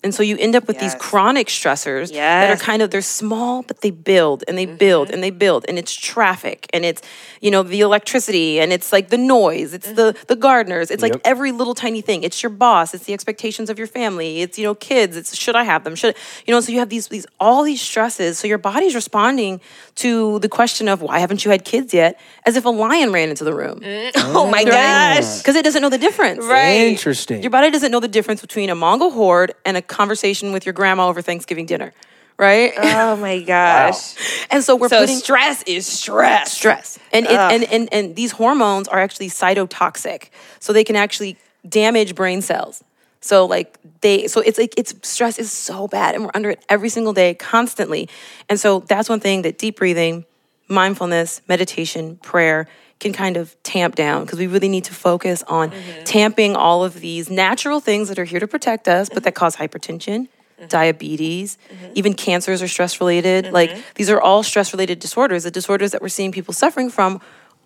And so you end up with these chronic stressors that are kind of they're small but they build and they build mm-hmm. and they build and it's traffic and it's you know the electricity and it's like the noise it's the mm-hmm. the gardeners it's like every little tiny thing. It's your boss it's the expectations of your family it's you know kids it's should I have them should you know so you have these these all these stresses so your body's responding to the question of why haven't you had kids yet? as if a lion ran into the room. Mm. Oh, oh my gosh. because it doesn't know the difference. Right. Interesting. your body doesn't know the difference between a Mongol horde and a conversation with your grandma over Thanksgiving dinner, right? Oh my gosh. and so we're So putting stress is stress. stress, and, it, and and and these hormones are actually cytotoxic, so they can actually damage brain cells. So like they, so it's like it's stress is so bad, and we're under it every single day, constantly. And so that's one thing that deep breathing, mindfulness, meditation, prayer can kind of tamp down because we really need to focus on mm-hmm. tamping all of these natural things that are here to protect us, but that cause hypertension, mm-hmm. diabetes, mm-hmm. even cancers are stress related. Like these are all stress related disorders. The disorders that we're seeing people suffering from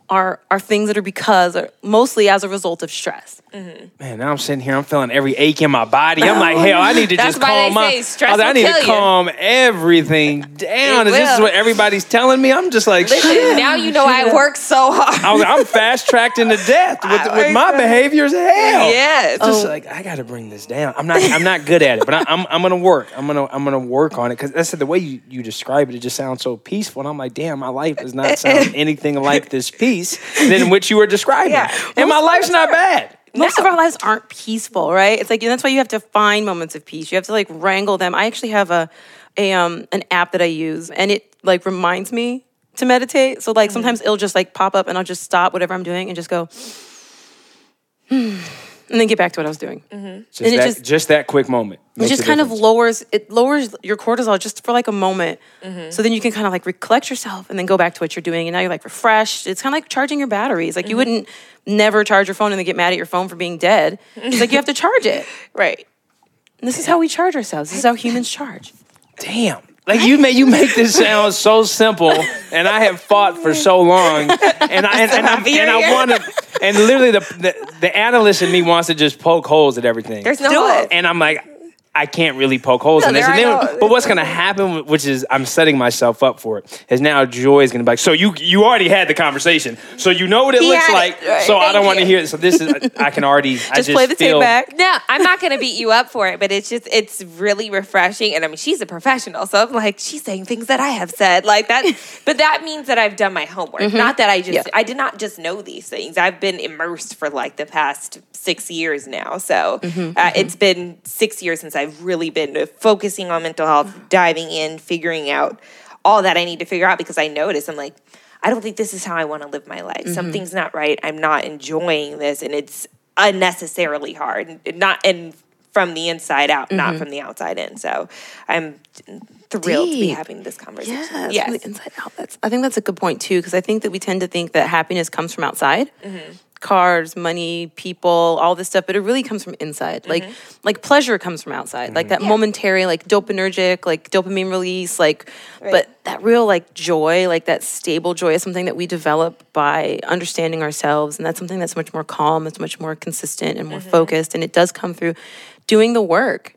are are things that are because or mostly as a result of stress. Man, now I'm sitting here. I'm feeling every ache in my body. I'm like, hell, I need to just calm my. say stress I, I need to you. calm everything down. It this is what everybody's telling me? I'm just like, shit. now you know I work so hard. I I'm fast tracked into death with, with my work- behaviors. Hell, Yes. Just oh. like I got to bring this down. I'm not. I'm not good at it, but I, I'm. I'm gonna work. I'm gonna. I'm gonna work on it because that's the way you, you describe it. It just sounds so peaceful, and I'm like, damn, my life does not sound anything like this peace than what you were describing. Yeah. and my life's not bad. most of our lives aren't peaceful, right? It's like that's why you have to find moments of peace. You have to like wrangle them. I actually have a a um an app that I use and it like reminds me to meditate. So like sometimes it'll just like pop up and I'll just stop whatever I'm doing and just go hmm, and then get back to what I was doing. Mm-hmm. Just And it that. just- Just, that quick moment. It just a kind of lowers it lowers your cortisol just for like a moment. Mm-hmm. So then you can kind of like recollect yourself and then go back to what you're doing and now you're like refreshed. It's kind of like charging your batteries. Like you mm-hmm. wouldn't never charge your phone and then get mad at your phone for being dead. It's like you have to charge it. right. And this is how we charge ourselves. This is how humans charge. damn. Like you make you make this sound so simple, and I have fought for so long, and I and, and, I, and I want to, and literally the, the the analyst in me wants to just poke holes at everything. There's no Do it. and I'm like, I can't really poke holes No, in this. And then, but what's going to happen, which is I'm setting myself up for it, is now Joy is going to be like, so you you already had the conversation, so you know what it He looks like. it. Right, So I don't want to hear it. So this is I can already I Just just play the feel, tape back. No, I'm not gonna beat you up for it, but it's just it's really refreshing. And I mean, she's a professional, so I'm like, she's saying things that I have said like that. but that means that I've done my homework. Mm-hmm. Not that I just Yeah. I did not just know these things. I've been immersed for like the past six years now. So mm-hmm. uh, mm-hmm. it's been six years since I've really been focusing on mental health, diving in, figuring out all that I need to figure out because I notice I'm like. I don't think this is how I want to live my life. Mm-hmm. Something's not right. I'm not enjoying this, and it's unnecessarily hard. and Not and from the inside out, not mm-hmm. from the outside in. So I'm thrilled to be having this conversation. Yeah, yes. from the inside out. That's I think that's a good point too, because I think that we tend to think that happiness comes from outside. Mm-hmm. Cars, money, people, all this stuff, but it really comes from inside. Like mm-hmm. like pleasure comes from outside. Like mm-hmm. that momentary, like dopaminergic, like dopamine release, like but that real like joy, like that stable joy is something that we develop by understanding ourselves. And that's something that's much more calm, it's much more consistent and more mm-hmm. focused. And it does come through doing the work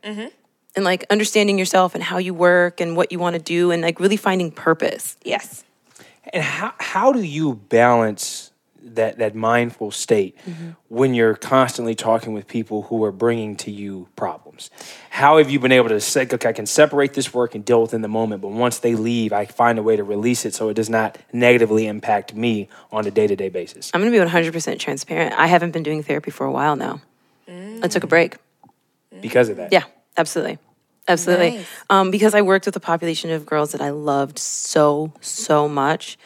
and like understanding yourself and how you work and what you want to do and like really finding purpose. Yes. And how how do you balance that that mindful state Mm-hmm. when you're constantly talking with people who are bringing to you problems? How have you been able to say, okay, I can separate this work and deal with it in the moment, but once they leave, I find a way to release it so it does not negatively impact me on a day to day basis? I'm going to be 100% transparent. I haven't been doing therapy for a while now. I took a break. Because of that. Yeah, absolutely. Absolutely. Nice. Um, because I worked with a population of girls that I loved so, so much.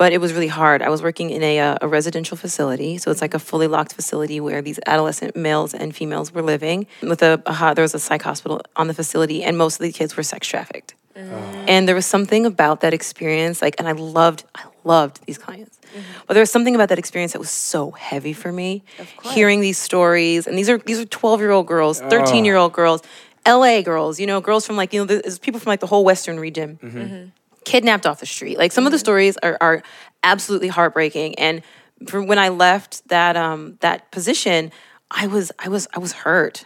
But it was really hard. I was working in a, uh, a residential facility. So it's like a fully locked facility where these adolescent males and females were living. With a, a ho- there was a psych hospital on the facility, and most of the kids were sex trafficked. Mm. And there was something about that experience, like, and I loved, I loved these clients. Mm-hmm. But there was something about that experience that was so heavy for me. Hearing these stories, and these are these are twelve year old girls, ah. thirteen year old girls, L.A. girls, you know, girls from like you know, there's people from like the whole Western region, mm-hmm. Mm-hmm. Kidnapped off the street. Like some of the stories are are absolutely heartbreaking. And from when I left that um that position, I was I was I was hurt.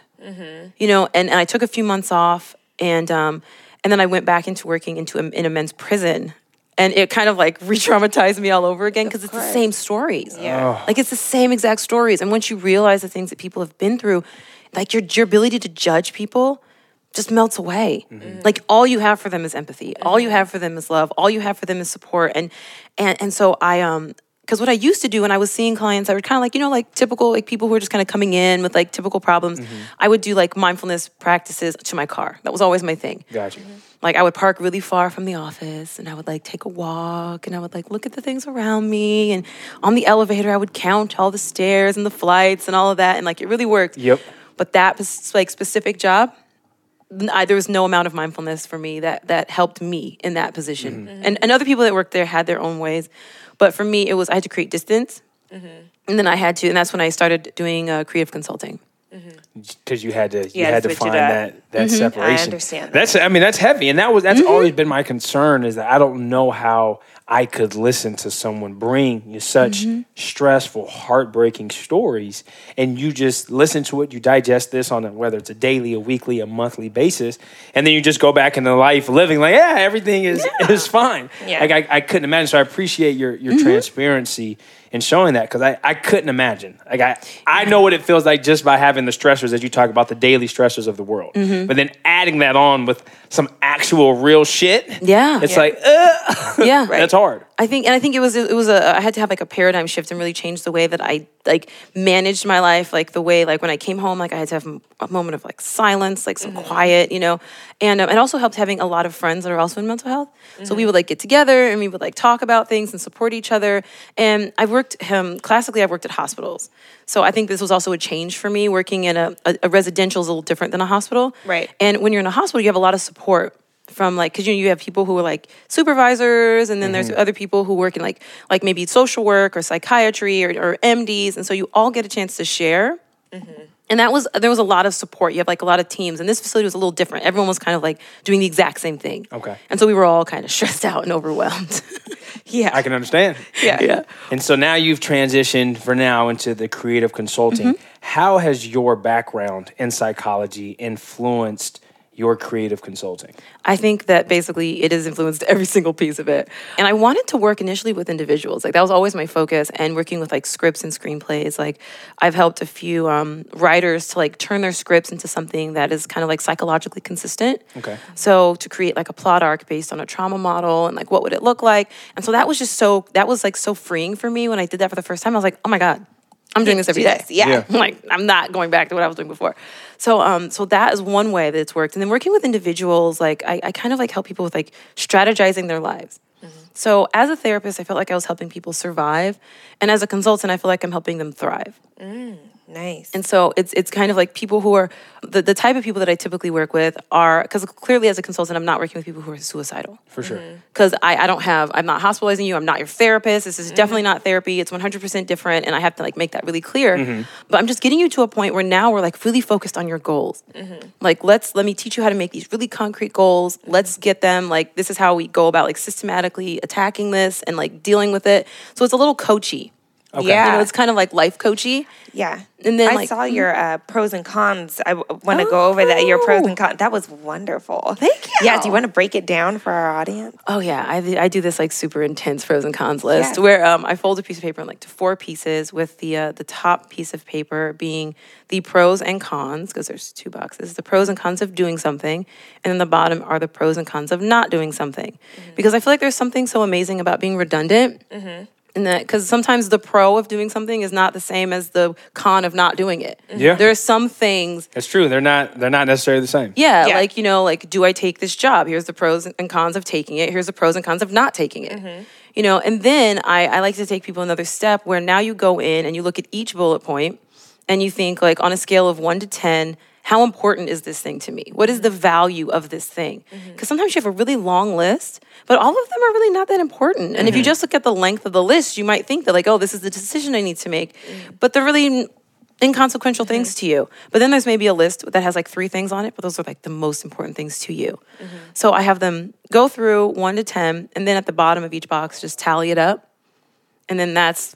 You know and, and i took a few months off and um and then i went back into working into a, in a men's prison. And it kind of like re-traumatized me all over again because it's the same stories. Yeah. like it's the same exact stories. And once you realize the things that people have been through like your, your ability to judge people just melts away mm-hmm. like all you have for them is empathy all you mm-hmm. have for them is love all you have for them is support and and and so i um because what I used to do when I was seeing clients, I would kind of like, you know, like typical, like people who are just kind of coming in with like typical problems. Mm-hmm. I would do like mindfulness practices to my car. That was always my thing. Gotcha. Like I would park really far from the office and I would like take a walk and I would like look at the things around me. And on the elevator, I would count all the stairs and the flights and all of that. And like it really worked. Yep. But that was like specific job, I, there was no amount of mindfulness for me that that helped me in that position. And and other people that worked there had their own ways, but for me it was I had to create distance, and then I had to, and that's when I started doing uh, creative consulting. Mm-hmm. because you had to you, had had to to switch it find up. that that mm-hmm. separation. I understand that. That's I mean that's heavy, and that was that's always mm-hmm. been my concern is that I don't know how I could listen to someone bring you such stressful, heartbreaking stories, and you just listen to it, you digest this on a, whether it's a daily, a weekly, a monthly basis, and then you just go back into life living like yeah, everything is is fine. Yeah. Like I, I couldn't imagine. So I appreciate your your transparency in showing that because I, I couldn't imagine. Like I I know what it feels like just by having the stressors that you talk about, the daily stressors of the world. Mm-hmm. But then adding that on with some actual real shit. Yeah. It's Yeah. like, uh, yeah, that's hard. I think, and I think it was it was a I had to have like a paradigm shift and really change the way that I like managed my life, like the way like when I came home, like I had to have a moment of like silence, like some quiet, you know, and um, it also helped having a lot of friends that are also in mental health. So we would like get together and we would like talk about things and support each other. And I've worked um, classically, I've worked at hospitals, so I think this was also a change for me. Working in a, a, a residential is a little different than a hospital, Right. And when you're in a hospital, you have a lot of support from like because you know, you have people who are like supervisors and then there's mm-hmm. other people who work in like like maybe social work or psychiatry or, or mds and so you all get a chance to share mm-hmm. And that was there was a lot of support you have like a lot of teams and this facility was a little different everyone was kind of like doing the exact same thing Okay. and so we were all kind of stressed out and overwhelmed Yeah. I can understand. yeah. yeah And so now you've transitioned for now into the creative consulting. Mm-hmm. How has your background in psychology influenced your creative consulting? I think that basically it has influenced every single piece of it. And I wanted to work initially with individuals. Like that was always my focus and working with like scripts and screenplays. Like I've helped a few um, writers to like turn their scripts into something that is kind of like psychologically consistent. Okay. So to create like a plot arc based on a trauma model and like what would it look like? And so that was just so that was like so freeing for me when I did that for the first time. I was like, "Oh my god, I'm doing this every day. yeah. Yeah. Like I'm not going back to what I was doing before. So um so that is one way that it's worked. And then working with individuals, like I, I kind of like help people with like strategizing their lives. So as a therapist, I felt like I was helping people survive. And as a consultant, I feel like I'm helping them thrive. Nice. And so it's it's kind of like people who are the, the type of people that I typically work with are because clearly as a consultant, I'm not working with people who are suicidal. For sure. Mm-hmm. because I, I don't have I'm not hospitalizing you I'm not your therapist this is mm-hmm. definitely not therapy it's 100% different and I have to like make that really clear. Mm-hmm. But I'm just getting you to a point where now we're like really focused on your goals. Like let's let me teach you how to make these really concrete goals. Let's get them like this is how we go about like systematically attacking this and like dealing with it. So it's a little coachy Okay. Yeah. you know it's kind of like life coachy Yeah. And then, I like- saw your uh, pros and cons. I want to go over that. Your pros and cons. That was wonderful. Thank you. Yeah. Do you want to break it down for our audience? Oh yeah, I, I do this like super intense pros and cons list Yeah. where um, I fold a piece of paper in like to four pieces with the uh, the top piece of paper being the pros and cons because there's two boxes the pros and cons of doing something and then the bottom are the pros and cons of not doing something because I feel like there's something so amazing about being redundant. And that because sometimes the pro of doing something is not the same as the con of not doing it. Mm-hmm. Yeah. there are some things It's true. They're not. They're not necessarily the same. yeah, Yeah. like you know, like do I take this job? Here's the pros and cons of taking it. Here's the pros and cons of not taking it. Mm-hmm. You know, and then I, I like to take people another step where now you go in and you look at each bullet point and you think like on a scale of one to ten, how important is this thing to me? What is the mm-hmm. value of this thing? Mm-hmm. Because sometimes you have a really long list, but all of them are really not that important. And if you mm-hmm. just look at the length of the list, you might think that like, oh, this is the decision I need to make, mm. but they're really inconsequential things to you. But then there's maybe a list that has like three things on it, but those are like the most important things to you. So I have them go through one to 10, and then at the bottom of each box, just tally it up. And then that's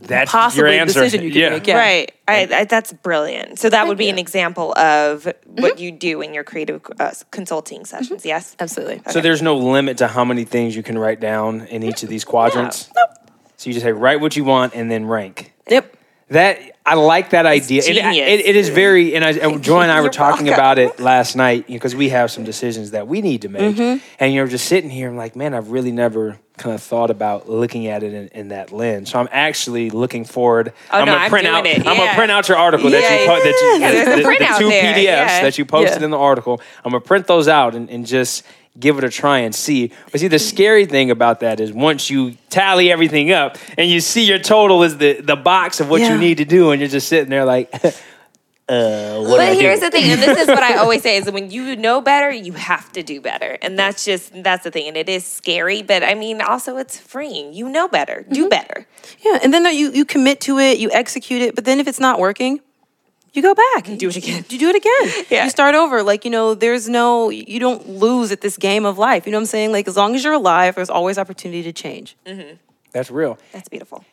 That's possibly your a answer. decision you can yeah. make. Yeah. Right. I, I, that's brilliant. So that would be you. an example of what you do in your creative uh, consulting sessions. Yes. Absolutely. So there's no limit to how many things you can write down in each of these quadrants. Nope. So you just say write what you want and then rank. Yep. That I like that idea. It- genius. it- it is very, and, I, and Joy and I were You're talking welcome. about it last night because we have some decisions that we need to make, Mm-hmm. and you're just sitting here. I'm like, man, I've really never kind of thought about looking at it in, in that lens. So I'm actually looking forward. Oh, I'm no, gonna I'm print out. it. I'm gonna print out your article that you Yeah, po- that you yeah. the, the- the two PDFs yeah. that you posted Yeah. in the article. I'm gonna print those out and, and just give it a try and see. But see, the scary thing about that is once you tally everything up and you see your total is the the box of what Yeah. you need to do, and you're just sitting there like, uh, what do I But do? here's the thing, and this is what I always say: is when you know better, you have to do better, and that's just that's the thing. And it is scary, but I mean, also it's freeing. You know better, do better. Yeah. And then you, you commit to it, you execute it, but then if it's not working, you go back. and Do it again. You do it again. Yeah. You start over. Like, you know, there's no, you don't lose at this game of life. You know what I'm saying? Like, as long as you're alive, there's always opportunity to change. That's real. That's beautiful.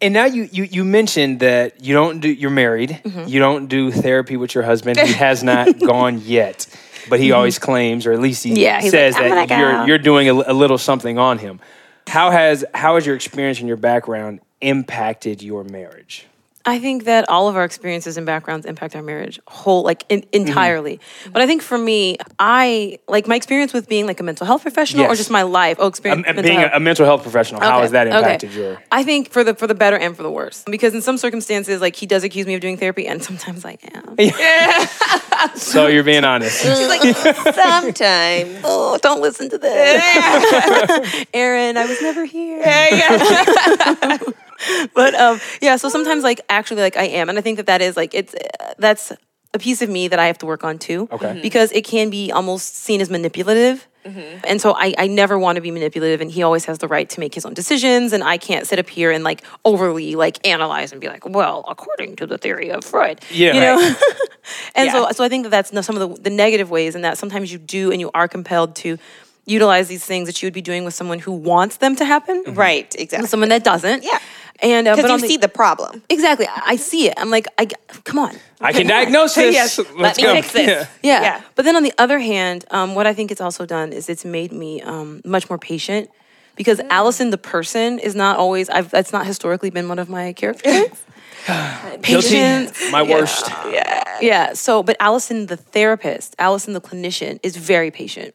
And now you, you you mentioned that you don't do you're married. Mm-hmm. You don't do therapy with your husband. He has not gone yet, but he always claims, or at least he Mm-hmm. Yeah, says like, that you're you're doing a, a little something on him. How has how has your experience and your background impacted your marriage? I think that all of our experiences and backgrounds impact our marriage whole like in, entirely. But I think for me, I like my experience with being like a mental health professional or just my life. Oh, experience Um, being a, health. a mental health professional, how has that okay. impacted your? I think for the for the better and for the worse. Because in some circumstances, like he does accuse me of doing therapy, and sometimes I am. Yeah. So you're being honest. She's like, sometimes. oh, don't listen to this, Aaron. I was never here. but um, yeah. So sometimes, like actually, like I am, and I think that that is like it's uh, that's a piece of me that I have to work on too. Okay. Mhm. Because it can be almost seen as manipulative. And so I, I never want to be manipulative and he always has the right to make his own decisions and I can't sit up here and like overly like analyze and be like, well, according to the theory of Freud. Yeah, You know? right. and so Yeah. so I think that that's some of the, the negative ways and that sometimes you do and you are compelled to utilize these things that you would be doing with someone who wants them to happen. Right, exactly. Someone that doesn't. Yeah. And uh, Because but you the, see the problem. exactly, I I see it. I'm like, I g- come on. I can diagnose this. Yes, Let's let me go. fix this. Yeah. Yeah. Yeah. But then on the other hand, um, what I think it's also done is it's made me um, much more patient because Mm. Allison the person is not always. I've that's not historically been one of my character traits. Patience. My worst. Yeah. Yeah. So, but Allison the therapist, Allison the clinician, is very patient.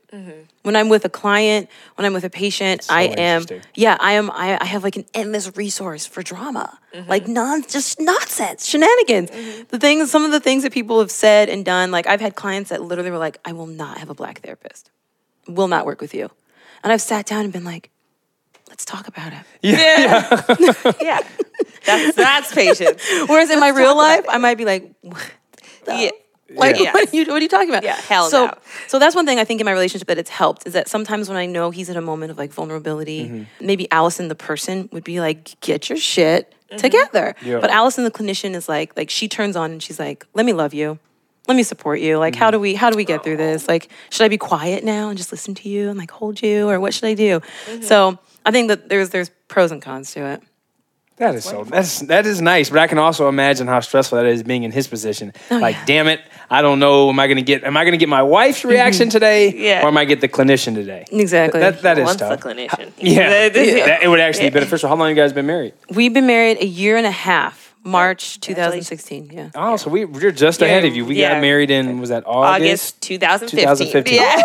When I'm with a client, when I'm with a patient, I am. Yeah, I am. I, I have like an endless resource for drama, like non, just nonsense, shenanigans. The things, some of the things that people have said and done. Like I've had clients that literally were like, "I will not have a black therapist. Will not work with you," and I've sat down and been like, "Let's talk about it." Yeah. That's that's patience. Whereas in my real life. I might be like, what Yeah. Like, Yeah. what, are you, what are you talking about? Yeah, hell so, no. So that's one thing I think in my relationship that it's helped is that sometimes when I know he's in a moment of like vulnerability, Mm-hmm. maybe Allison the person would be like, "Get your shit Mm-hmm. together." Yeah. But Allison the clinician is like, like she turns on and she's like, "Let me love you." Let me support you. Like, how do we how do we get through this? Like, should I be quiet now and just listen to you and like hold you, or what should I do? Mm-hmm. So I think that there's there's pros and cons to it. That is so. That's that is nice, but I can also imagine how stressful that is being in his position. Oh, like, Oh, yeah. damn it, I don't know. Am I going to get? Am I going to get my wife's mm-hmm. reaction today, Yeah. or am I get the clinician today? Exactly. That that is Once the tough. clinician. Yeah, Yeah. That- it would actually be beneficial. How long you guys been married? We've been married a year and a half, March 2016. Yeah. Oh, so we we're just ahead of you. We Yeah. got married in was that August? August 2015. 2015. Yeah.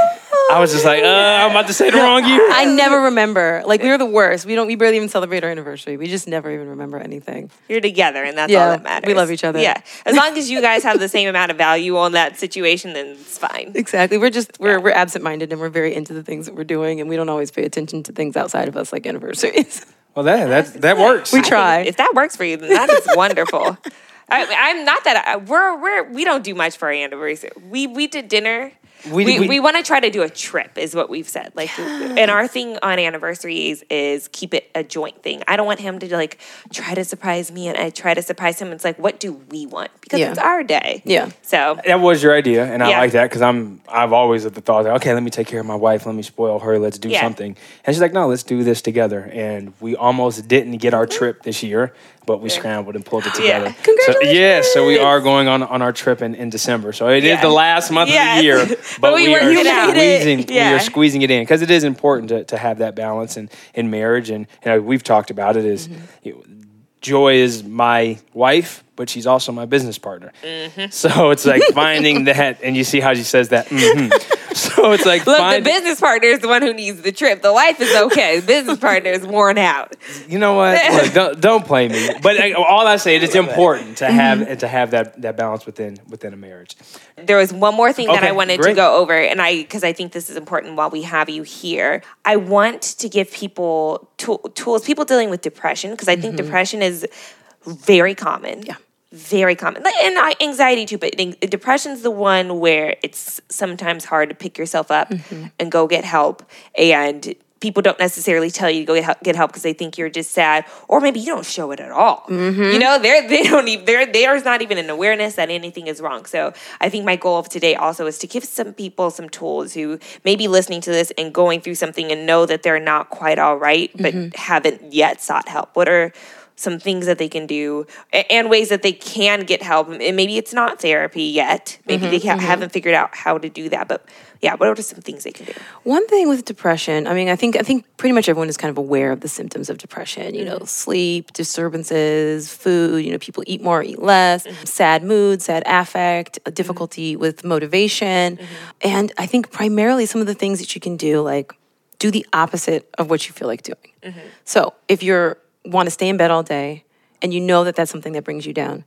I was just like, uh, I'm about to say the wrong year. I never remember. Like we were the worst. We don't. We barely even celebrate our anniversary. We just never even remember anything. You're together, and that's Yeah, all that matters. we love each other. Yeah. As long as you guys have the same amount of value on that situation, then it's fine. Exactly. We're just we're we're absent minded and we're very into the things that we're doing, and we don't always pay attention to things outside of us, like anniversaries. Well, that that that works. We try. If that works for you, then that is wonderful. I, I'm not that I, we're we're we don't do much for our anniversary. We we did dinner. We- We we- we, want to try to do a trip, is what we've said. Like, and our thing on anniversaries is keep it a joint thing. I don't want him to like try to surprise me, and I try to surprise him. It's like, what do we want? Because Yeah. it's our day. Yeah. So That was your idea, and I Yeah. like that because I'm I've always had the thought, okay, let me take care of my wife, let me spoil her, let's do Yeah. something. And she's like, no, let's do this together. And we almost didn't get our mm-hmm. trip this year, but we scrambled and pulled it together. Yeah. together. So, yeah, so we are going on on our trip in, in December. So it is Yeah. the last month of the year, but, we we, are it squeezing we Yeah. are squeezing it in because it is important to, to have that balance in, in marriage. And know, we've talked about it is you know, Joy is my wife, but she's also my business partner. Mm-hmm. So it's like finding that, and you see how she says that. mhm. So it's like look, find, the business partner is the one who needs the trip. The wife is okay. The business partner is worn out. you know what? Look, don't don't play me. But like, all I say is it's important to have Mm-hmm. to have that that balance within within a marriage. There was one more thing that I wanted to go over, and I because I think this is important while we have you here. I want to give people tool, tools, people dealing with depression, because I think depression is very common. Yeah. Very common, and I- anxiety too. But depression's the one where it's sometimes hard to pick yourself up mm-hmm. and go get help. And people don't necessarily tell you to go get help, because they think you're just sad, or maybe you don't show it at all. Mm-hmm. You know, they're they don't even there there's not even an awareness that anything is wrong. So I think my goal of today also is to give some people some tools who may be listening to this and going through something and know that they're not quite all right, but mm-hmm. haven't yet sought help. What are some things that they can do and ways that they can get help. And maybe it's not therapy yet. Maybe they mm-hmm, ha- mm-hmm. haven't figured out how to do that but yeah what are some things they can do? One thing with depression, I mean, I think I think pretty much everyone is kind of aware of the symptoms of depression. You know, mm-hmm. sleep disturbances, food. You know, people eat more, eat less, sad mood, sad affect, a difficulty with motivation, and I think primarily some of the things that you can do, like do the opposite of what you feel like doing. So if you're want to stay in bed all day and you know that that's something that brings you down,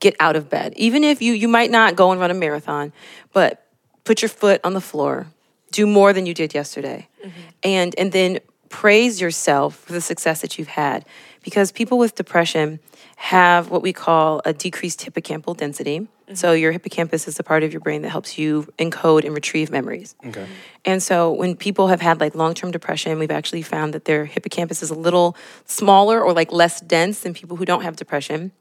get out of bed. Even if you you might not go and run a marathon, but put your foot on the floor. Do more than you did yesterday. Mm-hmm. And and then praise yourself for the success that you've had because people with depression have what we call a decreased hippocampal density. So mm-hmm. your hippocampus is the part of your brain that helps you encode and retrieve memories. Okay. And so when people have had like long-term depression, we've actually found that their hippocampus is a little smaller or like less dense than people who don't have depression.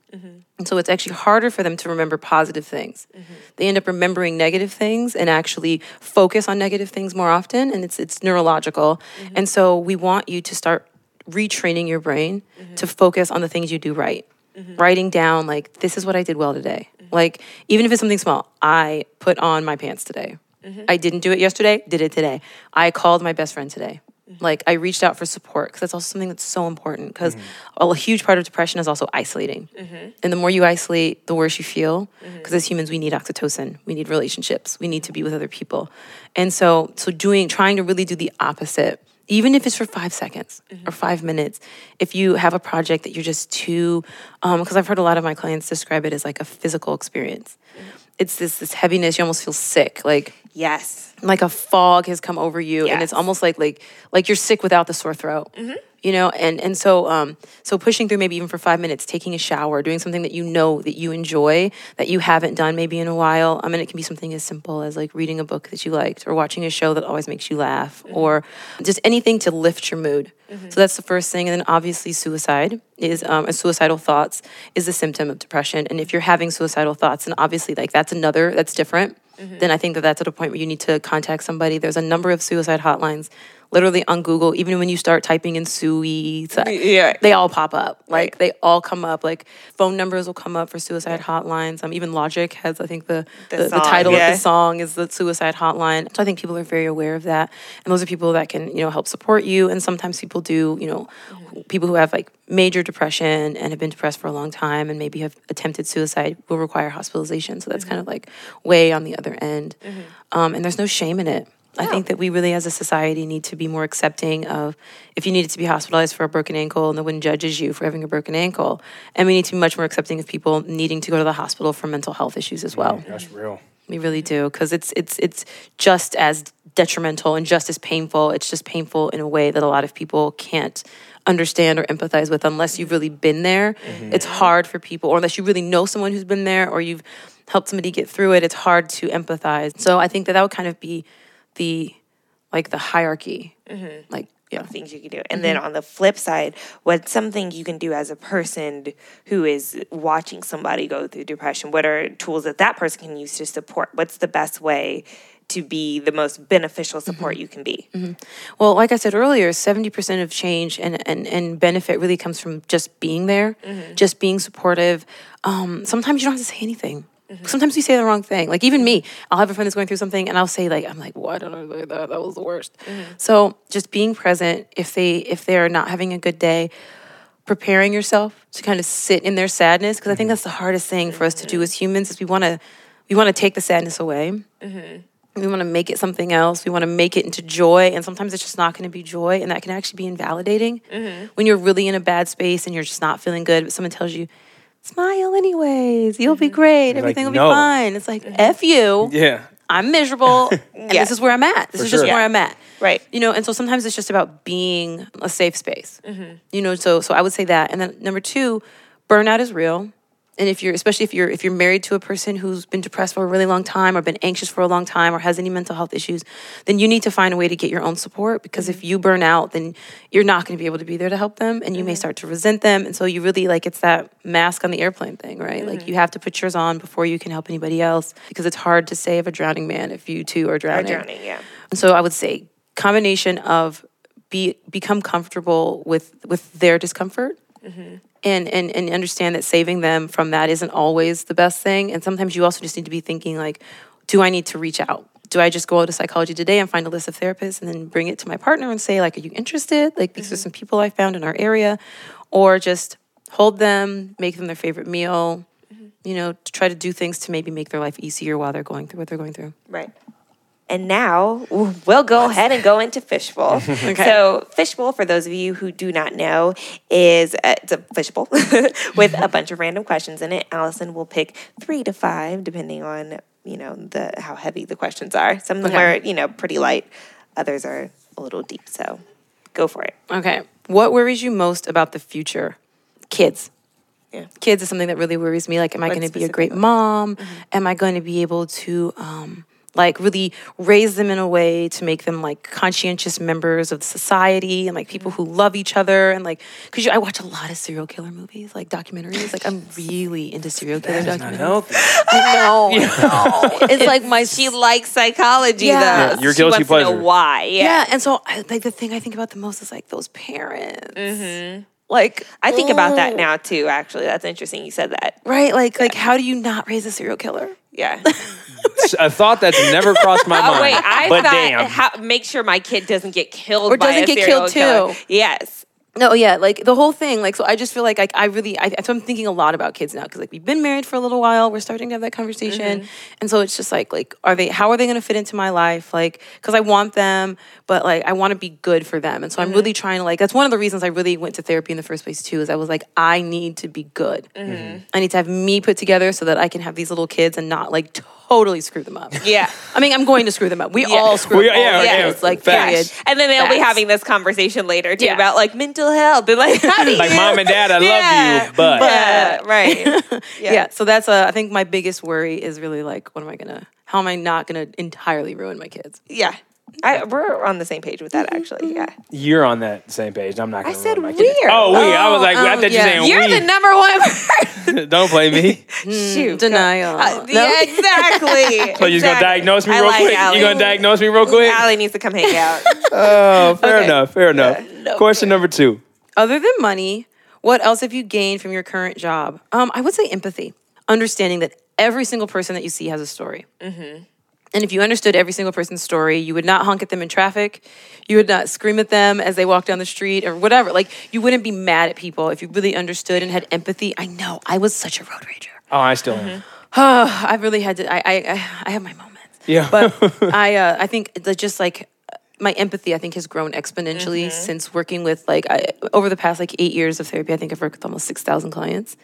And so it's actually harder for them to remember positive things. Mm-hmm. They end up remembering negative things and actually focus on negative things more often and it's it's neurological. And so we want you to start retraining your brain to focus on the things you do right. Mm-hmm. Writing down like this is what I did well today. Mm-hmm. Like even if it's something small, I put on my pants today. Mm-hmm. I didn't do it yesterday, did it today. I called my best friend today. Like I reached out for support because that's also something that's so important because a huge part of depression is also isolating. And the more you isolate, the worse you feel because as humans we need oxytocin, we need relationships, we need to be with other people. And so so doing trying to really do the opposite even if it's for five seconds or mm-hmm. five minutes, if you have a project that you're just too, um, because I've heard a lot of my clients describe it as like a physical experience. Mm-hmm. It's this this heaviness. You almost feel sick, like yes like a fog has come over you, and it's almost like like like you're sick without the sore throat. You know, and and so um so pushing through maybe even for five minutes, taking a shower, doing something that you know that you enjoy that you haven't done maybe in a while. I mean, it can be something as simple as like reading a book that you liked, or watching a show that always makes you laugh, or just anything to lift your mood. So that's the first thing, and then obviously suicide is um, and suicidal thoughts is a symptom of depression. And if you're having suicidal thoughts, then obviously like that's another that's different. Then I think that that's at a point where you need to contact somebody. There's a number of suicide hotlines, literally on Google. Even when you start typing in suicide, Yeah. they all pop up. Like they all come up. Like phone numbers will come up for suicide hotlines. Um, even Logic has, I think the the, the, song, title yeah. of the song is the suicide hotline. So I think people are very aware of that, and those are people that can you know help support you. And sometimes people do you know people who have like major depression and have been depressed for a long time and maybe have attempted suicide will require hospitalization. So that's kind of like way on the other end. Um, and there's no shame in it. I think that we really, as a society, need to be more accepting of if you needed to be hospitalized for a broken ankle, and no one judges you for having a broken ankle. And we need to be much more accepting of people needing to go to the hospital for mental health issues as well. Mm, that's real. We really do because it's it's it's just as detrimental and just as painful. It's just painful in a way that a lot of people can't understand or empathize with unless you've really been there. Mm-hmm. It's hard for people, or unless you really know someone who's been there, or you've helped somebody get through it. It's hard to empathize. So I think that that would kind of be the like the hierarchy, mm-hmm. like yeah. things you can do. And mm-hmm. then on the flip side, what's something you can do as a person who is watching somebody go through depression? What are tools that that person can use to support? What's the best way to be the most beneficial mm-hmm. support you can be? Well, like I said earlier, 70% of change and, and, and benefit really comes from just being there, just being supportive. Um, sometimes you don't have to say anything. Mm-hmm. Sometimes you say the wrong thing. Like even me, mm-hmm. I'll have a friend that's going through something and I'll say like, I'm like, why did I say that? That was the worst. Mm-hmm. So just being present if they if they're not having a good day, preparing yourself to kind of sit in their sadness because I think that's the hardest thing for us to do as humans is we want to we want to take the sadness away. We want to make it something else. We want to make it into joy. And sometimes it's just not going to be joy. And that can actually be invalidating. When you're really in a bad space and you're just not feeling good, but someone tells you, smile anyways. You'll be mm-hmm. great. like, Everything will no. be fine. It's like, F you. Yeah. I'm miserable. and Yeah. this is where I'm at. This is just sure. where I'm at. Right. You know, and so sometimes it's just about being a safe space. Mm-hmm. You know, so so I would say that. And then number two, burnout is real. And if you're especially if you're if you're married to a person who's been depressed for a really long time or been anxious for a long time or has any mental health issues then you need to find a way to get your own support because if mm-hmm. you burn out then you're not going to be able to be there to help them and you may mm-hmm. start to resent them. And so you really like it's that mask on the airplane thing right? Like mm-hmm. you have to put yours on before you can help anybody else because it's hard to save a drowning man if you too are drowning. Drowning, yeah. and so I would say combination of be become comfortable with with their discomfort. And, and and understand that saving them from that isn't always the best thing. And sometimes you also just need to be thinking like, do I need to reach out? Do I just go out to psychology today and find a list of therapists and then bring it to my partner and say like, are you interested? Like these are mm-hmm. some people I found in our area, or just hold them, make them their favorite meal. Mm-hmm. You know, to try to do things to maybe make their life easier while they're going through what they're going through. Right. And now we'll go ahead and go into fishbowl. So fishbowl, for those of you who do not know, is uh, it's a fishbowl with a bunch of random questions in it. Allison will pick three to five, depending on you know the how heavy the questions are. Some of them Okay. are you know pretty light, others are a little deep. So go for it. Okay. What worries you most about the future? Kids. Yeah. Kids is something that really worries me. Like, am I going to be a great mom? Am I going to be able to, um, like, really raise them in a way to make them like conscientious members of society and like people who love each other? And like, because I watch a lot of serial killer movies, like documentaries. Like, I'm really into serial killer That's not documentaries. healthy. I know. I know. It's like my She likes psychology Yeah. though. Yeah, your She guilty wants to know pleasure. why? Yeah. yeah. And so, I, like, the thing I think about the most is like those parents. Mm-hmm. Like, I think about that oh. now too. Actually, that's interesting. You said that. Right? Like, like how do you not raise a serial killer? Yeah. It's a thought that's never crossed my oh, mind. Oh wait, I but thought damn. how, make sure my kid doesn't get killed Or by doesn't a get killed, killer. too. Yes. No, yeah, like the whole thing. Like, so I just feel like, like I really, I, so I'm thinking a lot about kids now because like we've been married for a little while. We're starting to have that conversation, mm-hmm. and so it's just like, like, are they? How are they going to fit into my life? Like, because I want them, but like I want to be good for them, and so I'm mm-hmm. really trying to like. That's one of the reasons I really went to therapy in the first place too. Is I was like, I need to be good. Mm-hmm. I need to have me put together so that I can have these little kids and not like totally screw them up. Yeah. I mean, I'm going to screw them up. We all screw We- up all yeah, yeah, kids, like facts. period. And then they'll be having this conversation later too Yeah. about like mental health and like how do you like mom and dad, I Yeah. love you, but, Yeah, right. yeah. so that's uh, I think my biggest worry is really like, what am I gonna? How am I not gonna entirely ruin my kids? Yeah. I, we're on the same page with that actually. Yeah. you're on that same page. I'm not going to said my kid. we're. Oh, we. I was Oh, like, I thought you yeah. saying You're we. the number one person. Don't play me. Shoot. Denial. Uh, No? Yeah, exactly. So you're just gonna diagnose me I real like quick. Allie. You're gonna diagnose me real quick. Allie needs to come hang out. Oh, fair Okay. enough. Fair enough. no Question number two. Other than money, what else have you gained from your current job? Um, I would say empathy, understanding that every single person that you see has a story. And if you understood every single person's story, you would not honk at them in traffic. You would not scream at them as they walk down the street or whatever. Like, you wouldn't be mad at people if you really understood and had empathy. I know, I was such a road rager. Oh, I still am. Oh, I really had to. I I I- I have my moments. Yeah. But I uh, I think that just like my empathy, I think has grown exponentially since working with like I, over the past like eight years of therapy. I think I've worked with almost six thousand clients,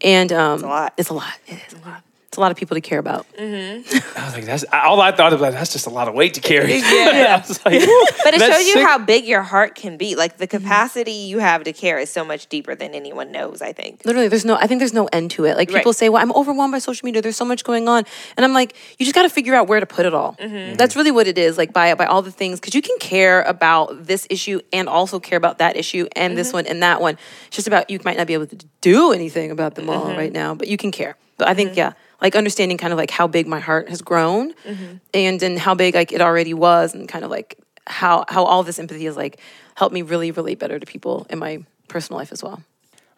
and um, it's a lot. It's a lot. It is a lot. It's a lot of people to care about. Mm-hmm. I was like, that's all I thought of. Like, that's just a lot of weight to carry. Yeah. I was like, But it shows you sick. how big your heart can be. Like the Mm-hmm. capacity you have to care is so much deeper than anyone knows, I think. Literally, there's no. I think there's no end to it. Like people Right. say, "Well, I'm overwhelmed by social media. There's so much going on," and I'm like, you just got to figure out where to put it all. Mm-hmm. Mm-hmm. That's really what it is. Like by by all the things, because you can care about this issue and also care about that issue and this one and that one. It's just about you might not be able to do anything about them all right now, but you can care. But I think yeah, like understanding kind of like how big my heart has grown, mm-hmm. and and how big like it already was, and kind of like how how all this empathy has like helped me really relate better to people in my personal life as well.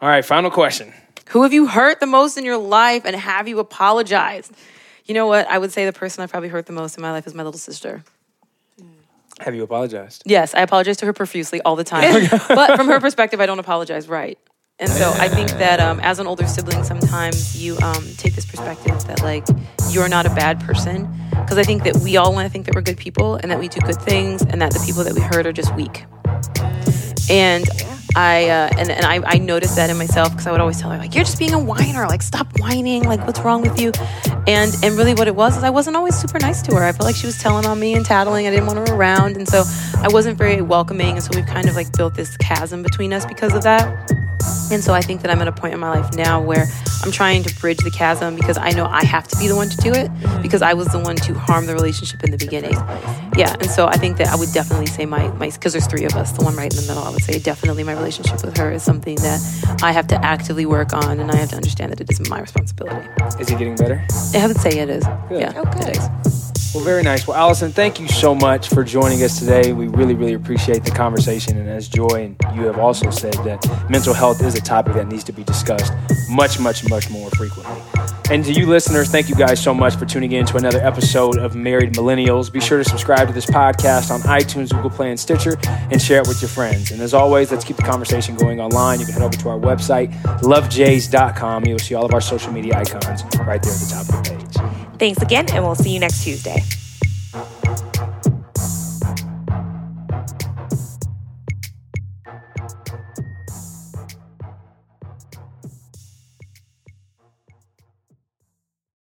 All right, final question. Who have you hurt the most in your life and have you apologized? You know what? I would say the person I probably hurt the most in my life is my little sister. Have you apologized? Yes, I apologize to her profusely all the time. but from her perspective, I don't apologize right. And so I think that um, as an older sibling, sometimes you um, take this perspective that, like, you're not a bad person. Because I think that we all want to think that we're good people and that we do good things and that the people that we hurt are just weak. And I uh, and, and I, I noticed that in myself because I would always tell her like you're just being a whiner. Like stop whining. Like what's wrong with you? And and really what it was is I wasn't always super nice to her. I felt like she was telling on me and tattling. I didn't want her around. And so I wasn't very welcoming. And so we've kind of like built this chasm between us because of that And so I think that I'm at a point in my life now where I'm trying to bridge the chasm because I know I have to be the one to do it because I was the one to harm the relationship in the beginning. Yeah, and so I think that I would definitely say my my because there's three of us, the one right in the middle. I would say definitely my relationship with her is something that I have to actively work on, and I have to understand that it is my responsibility. Is it getting better? I would say it is. Good. Yeah, Oh, good. it is. Well, very nice. Well, Allison, thank you so much for joining us today. We really, really appreciate the conversation. And as Joy and you have also said, that mental health is a topic that needs to be discussed much, much, much more frequently. And to you listeners, thank you guys so much for tuning in to another episode of Married Millennials. Be sure to subscribe to this podcast on iTunes, Google Play, and Stitcher, and share it with your friends. And as always, let's keep the conversation going online. You can head over to our website, lovejays.com. You'll see all of our social media icons right there at the top of the page. Thanks again, and we'll see you next Tuesday.